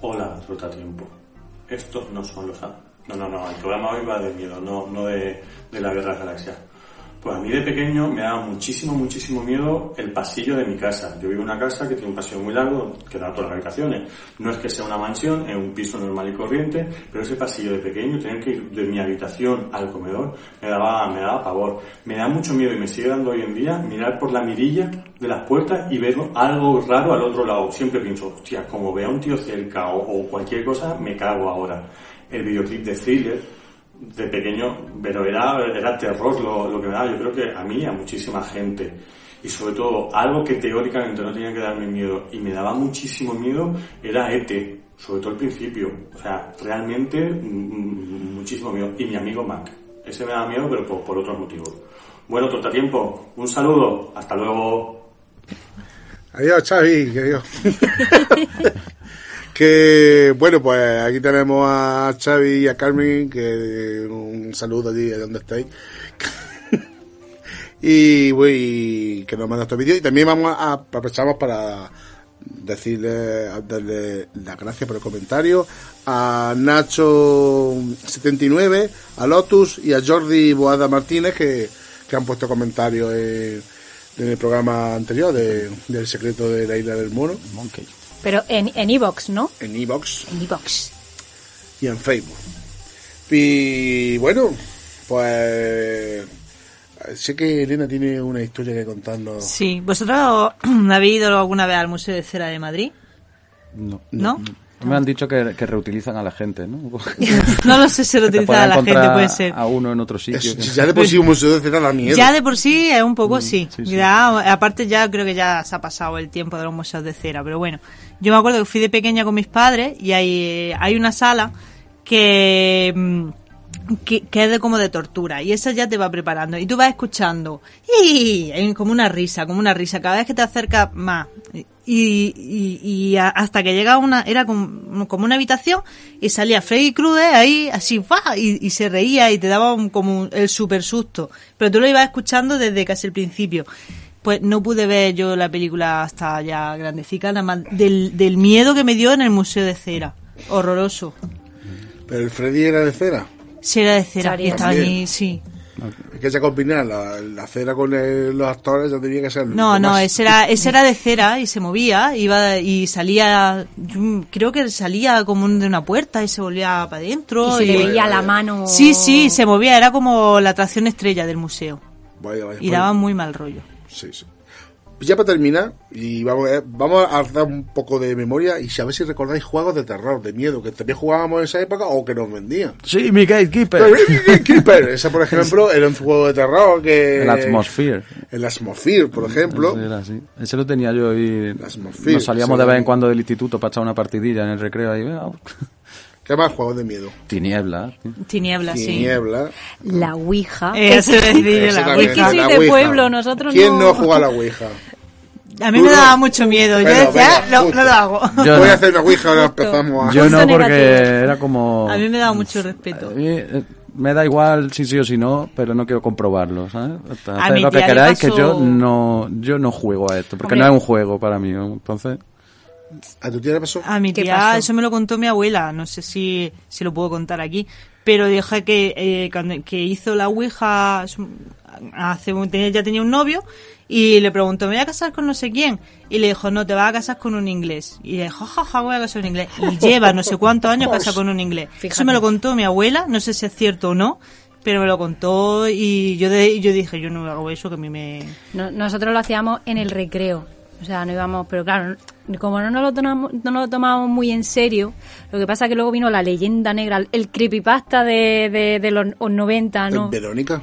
Hola, Trotatiempo. Estos no son los... No, no, no, el programa hoy va de miedo, no, no de, de la guerra galaxia. Pues a mí de pequeño me daba muchísimo, muchísimo miedo el pasillo de mi casa. Yo vivo en una casa que tiene un pasillo muy largo que da a todas las habitaciones. No es que sea una mansión, es un piso normal y corriente, pero ese pasillo de pequeño, tener que ir de mi habitación al comedor, me daba, me daba pavor. Me da mucho miedo y me sigue dando hoy en día mirar por la mirilla de las puertas y ver algo raro al otro lado. Siempre pienso, hostia, como vea un tío cerca o, o cualquier cosa, me cago ahora. El videoclip de Thriller, de pequeño, pero era, era terror lo, lo que me daba. Yo creo que a mí, y a muchísima gente. Y sobre todo, algo que teóricamente no tenía que darme miedo y me daba muchísimo miedo era ET, sobre todo al principio. O sea, realmente mm, muchísimo miedo. Y mi amigo Mac. Ese me da miedo, pero por, por otros motivos. Bueno, tiempo un saludo. Hasta luego.
Adiós, Xavi, que Dios. que bueno, pues aquí tenemos a Xavi y a Carmen, que un saludo allí de donde estáis. y voy que nos manda estos vídeos y también vamos a aprovechamos para decirle darle las gracias por el comentario a Nacho 79 a Lotus y a Jordi Boada Martínez que, que han puesto comentarios en, en el programa anterior de, del secreto de la isla del mono
Monkey.
Pero en en Evox, ¿no?
en Evox
En Evox.
y en Facebook. Y bueno, pues sé que Elena tiene una historia que contarnos.
Sí, ¿vosotros habéis ido alguna vez al Museo de Cera de Madrid?
No.
¿No?
Me han dicho que, que reutilizan a la gente, ¿no?
No lo sé si utiliza
puedes
la gente,
encontrar
puede ser.
A uno en otro sitio.
Es- ya de por sí un museo de cera da miedo.
Ya de por sí es un poco sí.
sí, sí.
Ya, aparte ya creo que ya se ha pasado el tiempo de los museos de cera, pero bueno. Yo me acuerdo que fui de pequeña con mis padres y hay, hay una sala que, mm, que, que es de como de tortura y esa ya te va preparando y tú vas escuchando y hay como una risa, como una risa cada vez que te acercas más y, y, y a- hasta que llega una era como, como una habitación y salía Freddy Krueger ahí así ¡fua! y, y se reía y te daba un- como un- el super susto. Pero tú lo ibas escuchando desde casi el principio. Pues no pude ver yo la película hasta ya grandecica nada más del, del miedo que me dio en el museo de cera. Horroroso.
Pero el Freddy era de cera.
si era de cera. Y estaba allí sí
Es que se combinaba la, la cera con el- los actores, ya tenía que ser.
No, no, ese era, ese era de cera y se movía, iba y salía, yo creo que salía como de una puerta y se volvía para adentro.
Y se le veía la mano.
Sí, sí, se movía, era como la atracción estrella del museo
Vaya, vaya,
y
pues-
daba muy mal rollo.
Sí, sí. Pues ya para terminar, y vamos, eh, vamos a dar un poco de memoria y a ver si recordáis juegos de terror, de miedo, que también jugábamos en esa época o que nos vendían.
Sí, mi gatekeeper.
Keeper, ese por ejemplo era un juego de terror que...
El Atmosphere.
El Atmosphere, por ejemplo.
Ese, era así. Ese lo tenía yo y
Atmosphere,
nos salíamos de vez en cuando del instituto para echar una partidilla en el recreo ahí.
¿Qué más juegos de miedo?
Tiniebla.
Tinieblas, sí.
Niebla.
La Ouija.
Es decir, la
Es que
Ouija.
soy de
Ouija.
pueblo, nosotros
¿Quién
no-
no juega a la Ouija?
A mí me
no.
daba mucho miedo. Yo decía,
venga,
no,
justo.
no lo hago.
Yo
Voy
no.
a hacer una Ouija, ahora empezamos a...
Yo no, porque era como...
A mí me daba mucho respeto.
A mí, eh, me da igual si sí o si no, pero no quiero comprobarlo, ¿sabes?
Mi
lo que queráis, que
pasó-
yo no, yo no juego a esto, porque
Hombre.
no es un juego para mí, entonces...
¿A tu tía le pasó?
A mi
¿Qué
tía,
pasó?
eso me lo contó mi abuela, no sé si, si lo puedo contar aquí, pero dije que, eh, cuando- que hizo la Ouija, hace, ya tenía un novio, y le preguntó, ¿me voy a casar con no sé quién? Y le dijo, no, te vas a casar con un inglés. Y le dijo, jajaja, voy a casar con un inglés. Y lleva no sé cuántos años casada con un inglés. Eso me lo contó mi abuela, no sé si es cierto o no, pero me lo contó y yo, de, y yo dije, yo no hago eso, que a mí me...
No- nosotros lo hacíamos en el recreo. O sea, no íbamos, pero claro, como no nos lo tomamos, no nos lo tomábamos muy en serio, lo que pasa es que luego vino la leyenda negra, el creepypasta de, de, de los 90, ¿no?
Verónica.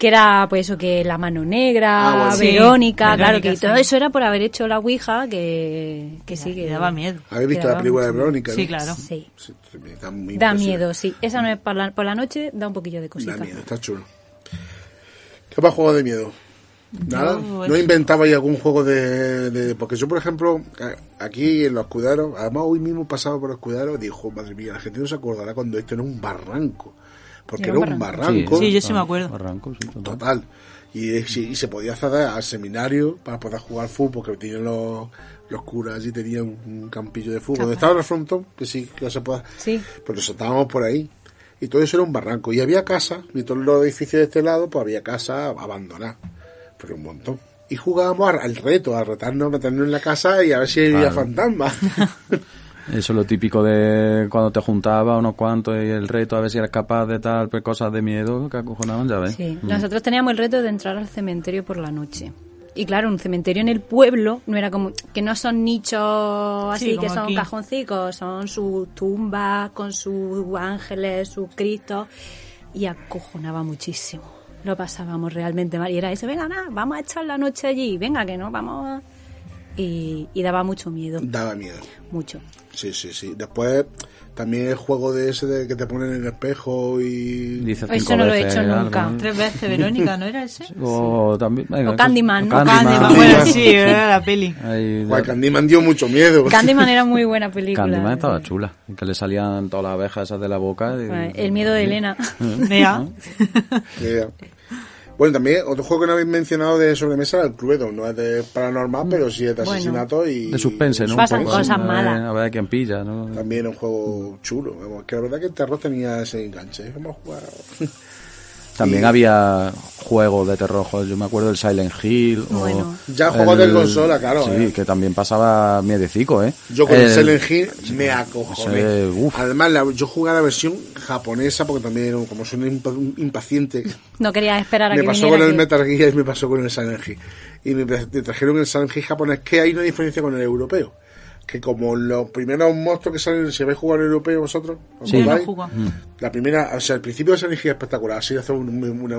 Que era pues eso que la mano negra,
Ah, bueno.
Sí,
Verónica, claro
Verónica,
que
sí.
todo eso era por haber hecho la Ouija que, que sí que
daba miedo.
¿Habéis visto la película de Verónica?
Sí,
no?
claro.
Sí.
Sí, me da muy
Da miedo, sí. Esa no es por la, por la noche, da un poquillo de
Da
cosita.
miedo, está chulo. ¿Qué más juego de miedo? Nada. ¿No
es-
inventabais algún juego de, de- Porque yo, por ejemplo, aquí en los escuderos, además hoy mismo pasaba por los escuderos, dijo, madre mía, la gente no se acordará cuando esto era un barranco. Porque
Era
era
un barranco.
barranco.
Sí, yo sí me acuerdo.
Barranco, sí, total.
Total. Y, y se- y se podía acceder al seminario para poder jugar fútbol, porque tenían los, los curas y tenían un, campillo de fútbol. Donde estaba el frontón, que sí, que se puede.
Sí.
Pero nos estábamos por ahí. Y todo eso era un barranco. Y había casas, y todos los edificios de este lado, pues había casas abandonadas. Pero un montón. Y jugábamos al, al reto, a retarnos, a meternos en la casa y a ver si había
Claro.
fantasmas.
Eso es lo típico de cuando te juntaba unos cuantos y el reto a ver si eras capaz de tal, pues cosas de miedo que acojonaban, ya ves.
Sí,
Mm.
nosotros teníamos el reto de entrar al cementerio por la noche. Y claro, un cementerio en el pueblo no era como que no son nichos así
Sí,
que son
aquí.
cajoncicos, son sus tumbas con sus ángeles, sus cristos y acojonaba muchísimo. Lo pasábamos realmente mal y era eso, venga, nada, vamos a echar la noche allí, venga que no, vamos a... y, y daba mucho miedo,
Daba miedo.
mucho.
Sí, sí, sí. Después, también el juego de ese de que te ponen en el espejo y...
Dice
Eso no lo he hecho
algo,
nunca.
¿no?
Tres veces, Verónica, ¿no era ese?
O también... venga,
O Candyman, ¿no?
Candyman.
Candyman, bueno, sí, era la peli.
Ahí,
Guay, Candyman dio mucho miedo.
Candyman era muy buena película.
Candyman estaba chula. Que le salían todas las abejas esas de la boca. y-
El miedo de Elena.
Vea.
Yeah. Bueno, también otro juego que no habéis mencionado de sobremesa era el Cluedo. No es de paranormal, pero sí es de
Bueno.
asesinato y...
De suspense, ¿no?
Pasan
poco,
cosas
a ver-
malas.
A ver quién pilla, ¿no?
También es un juego chulo. Vamos, que la verdad que el terror tenía ese enganche. Vamos a jugar.
También
Y-
había juegos de terror, yo me acuerdo del Silent Hill. o
Bueno.
Ya juegos de consola, claro,
Sí,
eh.
que también pasaba miedecico, ¿eh?
Yo con el,
El-
Silent Hill me acojoné.
ese.
Además, la- yo jugué a la versión japonesa porque también, como soy un impa- un impaciente,
No quería esperar a
me
que
pasó
viniera
con el. Metal Gear y me pasó con el Silent Hill. Y me, me trajeron el Silent Hill japonés, que hay una diferencia con el europeo. Que como los primeros monstruos que salen, si habéis jugado al europeo vosotros, ¿os
Sí.
No
acordáis?
juego.
La primera, o sea, el principio de Silent Hill es espectacular, así hace un, un,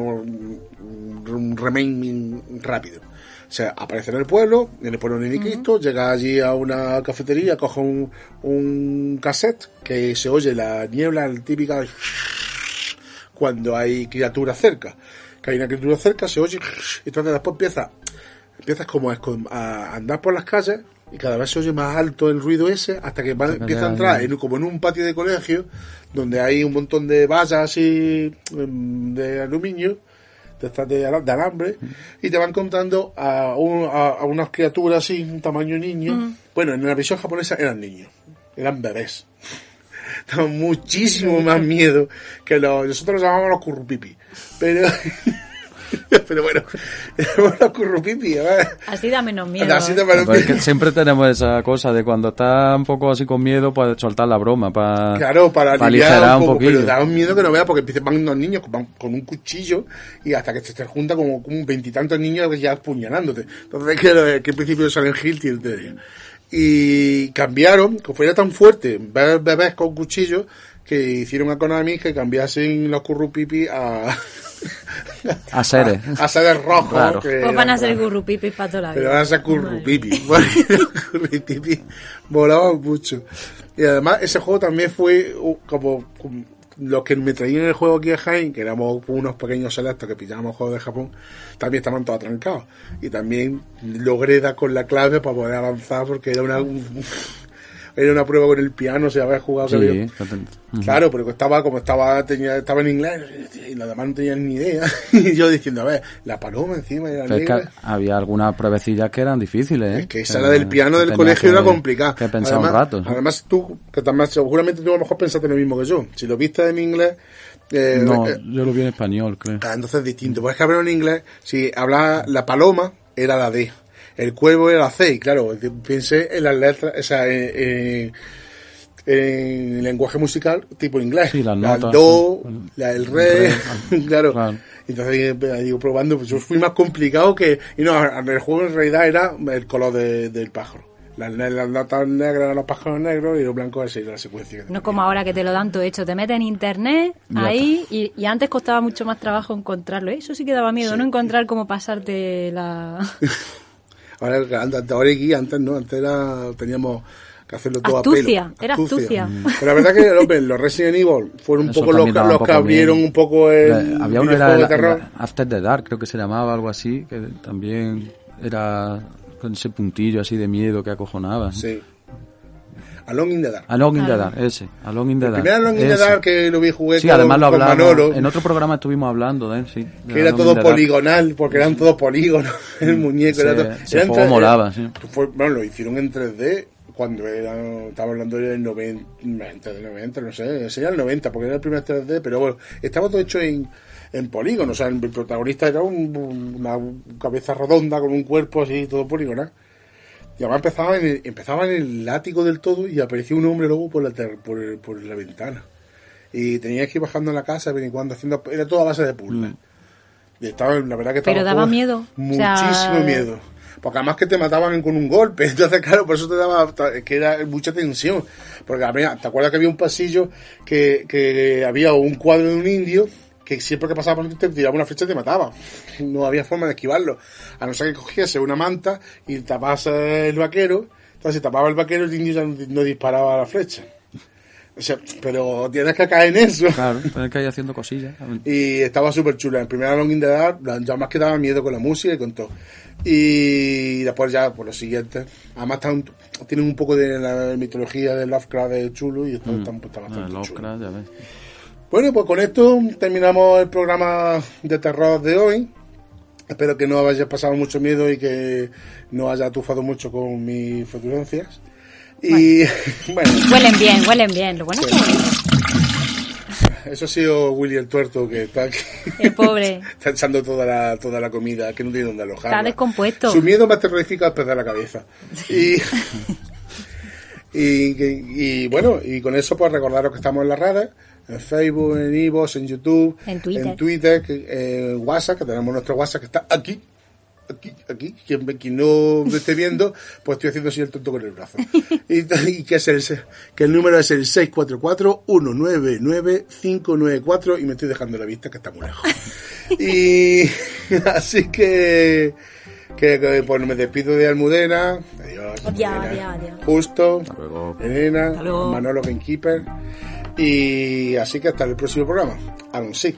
un, rápido. O sea, aparece en el pueblo, en el pueblo ni Cristo, llega allí a una cafetería, coge un, un cassette que se oye la niebla típica de cuando hay criaturas cerca. Que hay una criatura cerca, se oye, y entonces después empieza, empiezas como a, a andar por las calles y cada vez se oye más alto el ruido ese hasta que va- empieza a entrar en, como en un patio de colegio donde hay un montón de vallas así em, de aluminio de, alambre y te van contando a, un- a, a unas criaturas así un tamaño niño. Bueno en la versión japonesa eran niños eran bebés. Daban muchísimo más miedo que los nosotros los llamamos los currupipi pero pero bueno los currupipi ver.
Así da menos miedo.
Así
¿eh?
te parece-
Pues es que siempre tenemos esa cosa de cuando está un poco así con miedo, pues soltar la broma para
Claro, para, aliviar
aligerar
un poco,
poquillo.
pero da un miedo que no veas porque empiezan van unos niños con, con un cuchillo y hasta que se te junta como veintitantos niños ya apuñalándote. Entonces, que, que el principio de Silent Hill tiene. Y cambiaron, que fuera tan fuerte ver bebés con cuchillos que hicieron a Konami que cambiasen los currupipi a...
A seres.
A, a seres rojos.
Claro.
que
Pues van a ser gurrupipis para toda la vida.
pero van a ser currupipi. Currupipi volaban mucho. Y además, ese juego también fue uh, como, como los que me traían el juego aquí a Jaén, que éramos unos pequeños selectos que pillábamos juegos de Japón, también estaban todos atrancados. Y también logré dar con la clave para poder avanzar porque era una. un- era una prueba con el piano, si había jugado
Sí,
había- Claro, pero estaba como estaba tenía, estaba en inglés y los demás no tenían ni idea. y yo diciendo, a ver, la paloma encima era
es que había algunas pruebecillas que eran difíciles, ¿eh?
Es que esa la del piano del colegio
que-
era complicada.
Que pensar
además,
un rato.
Además, tú, que también, seguramente tú a lo mejor pensaste lo mismo que yo. Si lo viste en inglés, eh,
no,
eh,
yo lo vi en español, creo.
ah, entonces es distinto. Pues es que hablar en inglés, si habla la paloma, era la D. El cuervo era C. Y claro, pensé en las letras, o sea, en, en- en lenguaje musical tipo inglés.
Sí, las
La
notas.
do,
El-
la el re,
re,
claro.
claro.
Entonces eh, digo probando, pues yo fui más complicado que... Y no, el juego en realidad era el color de- del pájaro. Las, las notas negras eran los pájaros negros y los blancos era la secuencia. que
No como ahora que te lo dan todo hecho. Te metes en internet ahí y, y antes costaba mucho más trabajo encontrarlo. ¿eh? Eso sí que daba miedo, no encontrar cómo pasarte la...
Ahora, antes, ahora aquí, antes no, antes era, teníamos que hacerlo todo
Astucia,
a pelo.
era astucia. Mm.
Pero la verdad que hombre, los Resident Evil fueron un
Eso
poco los, los
un
que abrieron un poco el
La- había uno era
de terror.
After the Dark, creo que se llamaba algo así, que también era con ese puntillo así de miedo que acojonaba.
Sí. Alone in the Dark.
Alone in the Dark, ese. Alone in the
El primer Alone in the. Dark que lo vi jugué
Sí,
con,
además lo
con
hablamos.
Manolo,
En otro programa estuvimos hablando de él, sí. de
que era todo poligonal, porque eran todos polígonos, el muñeco.
Ese-
era todo, era
juego
entre-
molaba, sí.
fue- bueno, lo hicieron en 3D cuando era, estaba hablando del 90, 90, del 90, no sé, ese era el 90, porque era el primer 3D, pero bueno, estaba todo hecho en, en polígono, o sea, el protagonista era un- una cabeza redonda con un cuerpo así, todo poligonal. Y además empezaba en, el, empezaba en el látigo del todo y aparecía un hombre luego por la, ter- por, el- por la ventana. Y tenías que ir bajando en la casa de vez en cuando haciendo... Era toda a base de puzzles. Y estaba, la verdad que estaba...
Pero daba miedo, o
Muchísimo
sea-
miedo. Porque además que te mataban con un golpe. Entonces, claro, por eso te daba... Que era mucha tensión. Porque, ¿te acuerdas que había un pasillo que, que había un cuadro de un indio que siempre que pasaba por ti te tiraba una flecha y te mataba. No había forma de esquivarlo. A no ser que cogiese una manta y tapase el vaquero. Entonces, si tapaba el vaquero, el indio ya no, no disparaba la flecha. O sea, pero tienes que caer en eso.
Claro, tener que ir haciendo cosillas.
Y estaba súper chula. En primera Long in the Dark, ya más que daba miedo con la música y con todo. Y después ya, por los siguientes. Además, están- tienen un poco de la mitología de Lovecraft de chulo y esto está, está
Ah,
bastante chulo.
Lovecraft, ya ves.
Bueno, pues con esto terminamos el programa de terror de hoy. Espero que no hayas pasado mucho miedo y que no haya atufado mucho con mis flatulencias. Y bueno,
Huelen bien, huelen bien. Lo bueno es que huelen
eso ha sido Willy el tuerto que está aquí.
El pobre.
está echando toda la, toda la comida, que no tiene dónde alojarla.
Está descompuesto.
Su miedo más terrorífico es perder la cabeza. Y, y, que- y bueno, y con eso pues recordaros que estamos en las redes, en Facebook, en Ivos, en YouTube,
En Twitter.
en Twitter, que- en WhatsApp, que tenemos nuestro WhatsApp que está aquí. Aquí, aquí, quien, quien no me esté viendo, pues estoy haciendo así el tonto con el brazo. Y, y que, es el, se- que el número es el 644-199-594 y me estoy dejando la vista que está muy lejos. Y así que, que, que, pues me despido de Almudena. Adiós.
Adiós,
Almudena.
adiós, adiós.
Justo,
luego.
Elena,
Hasta luego.
Manolo Gamekeeper. Y así que hasta el próximo programa. Aún sí.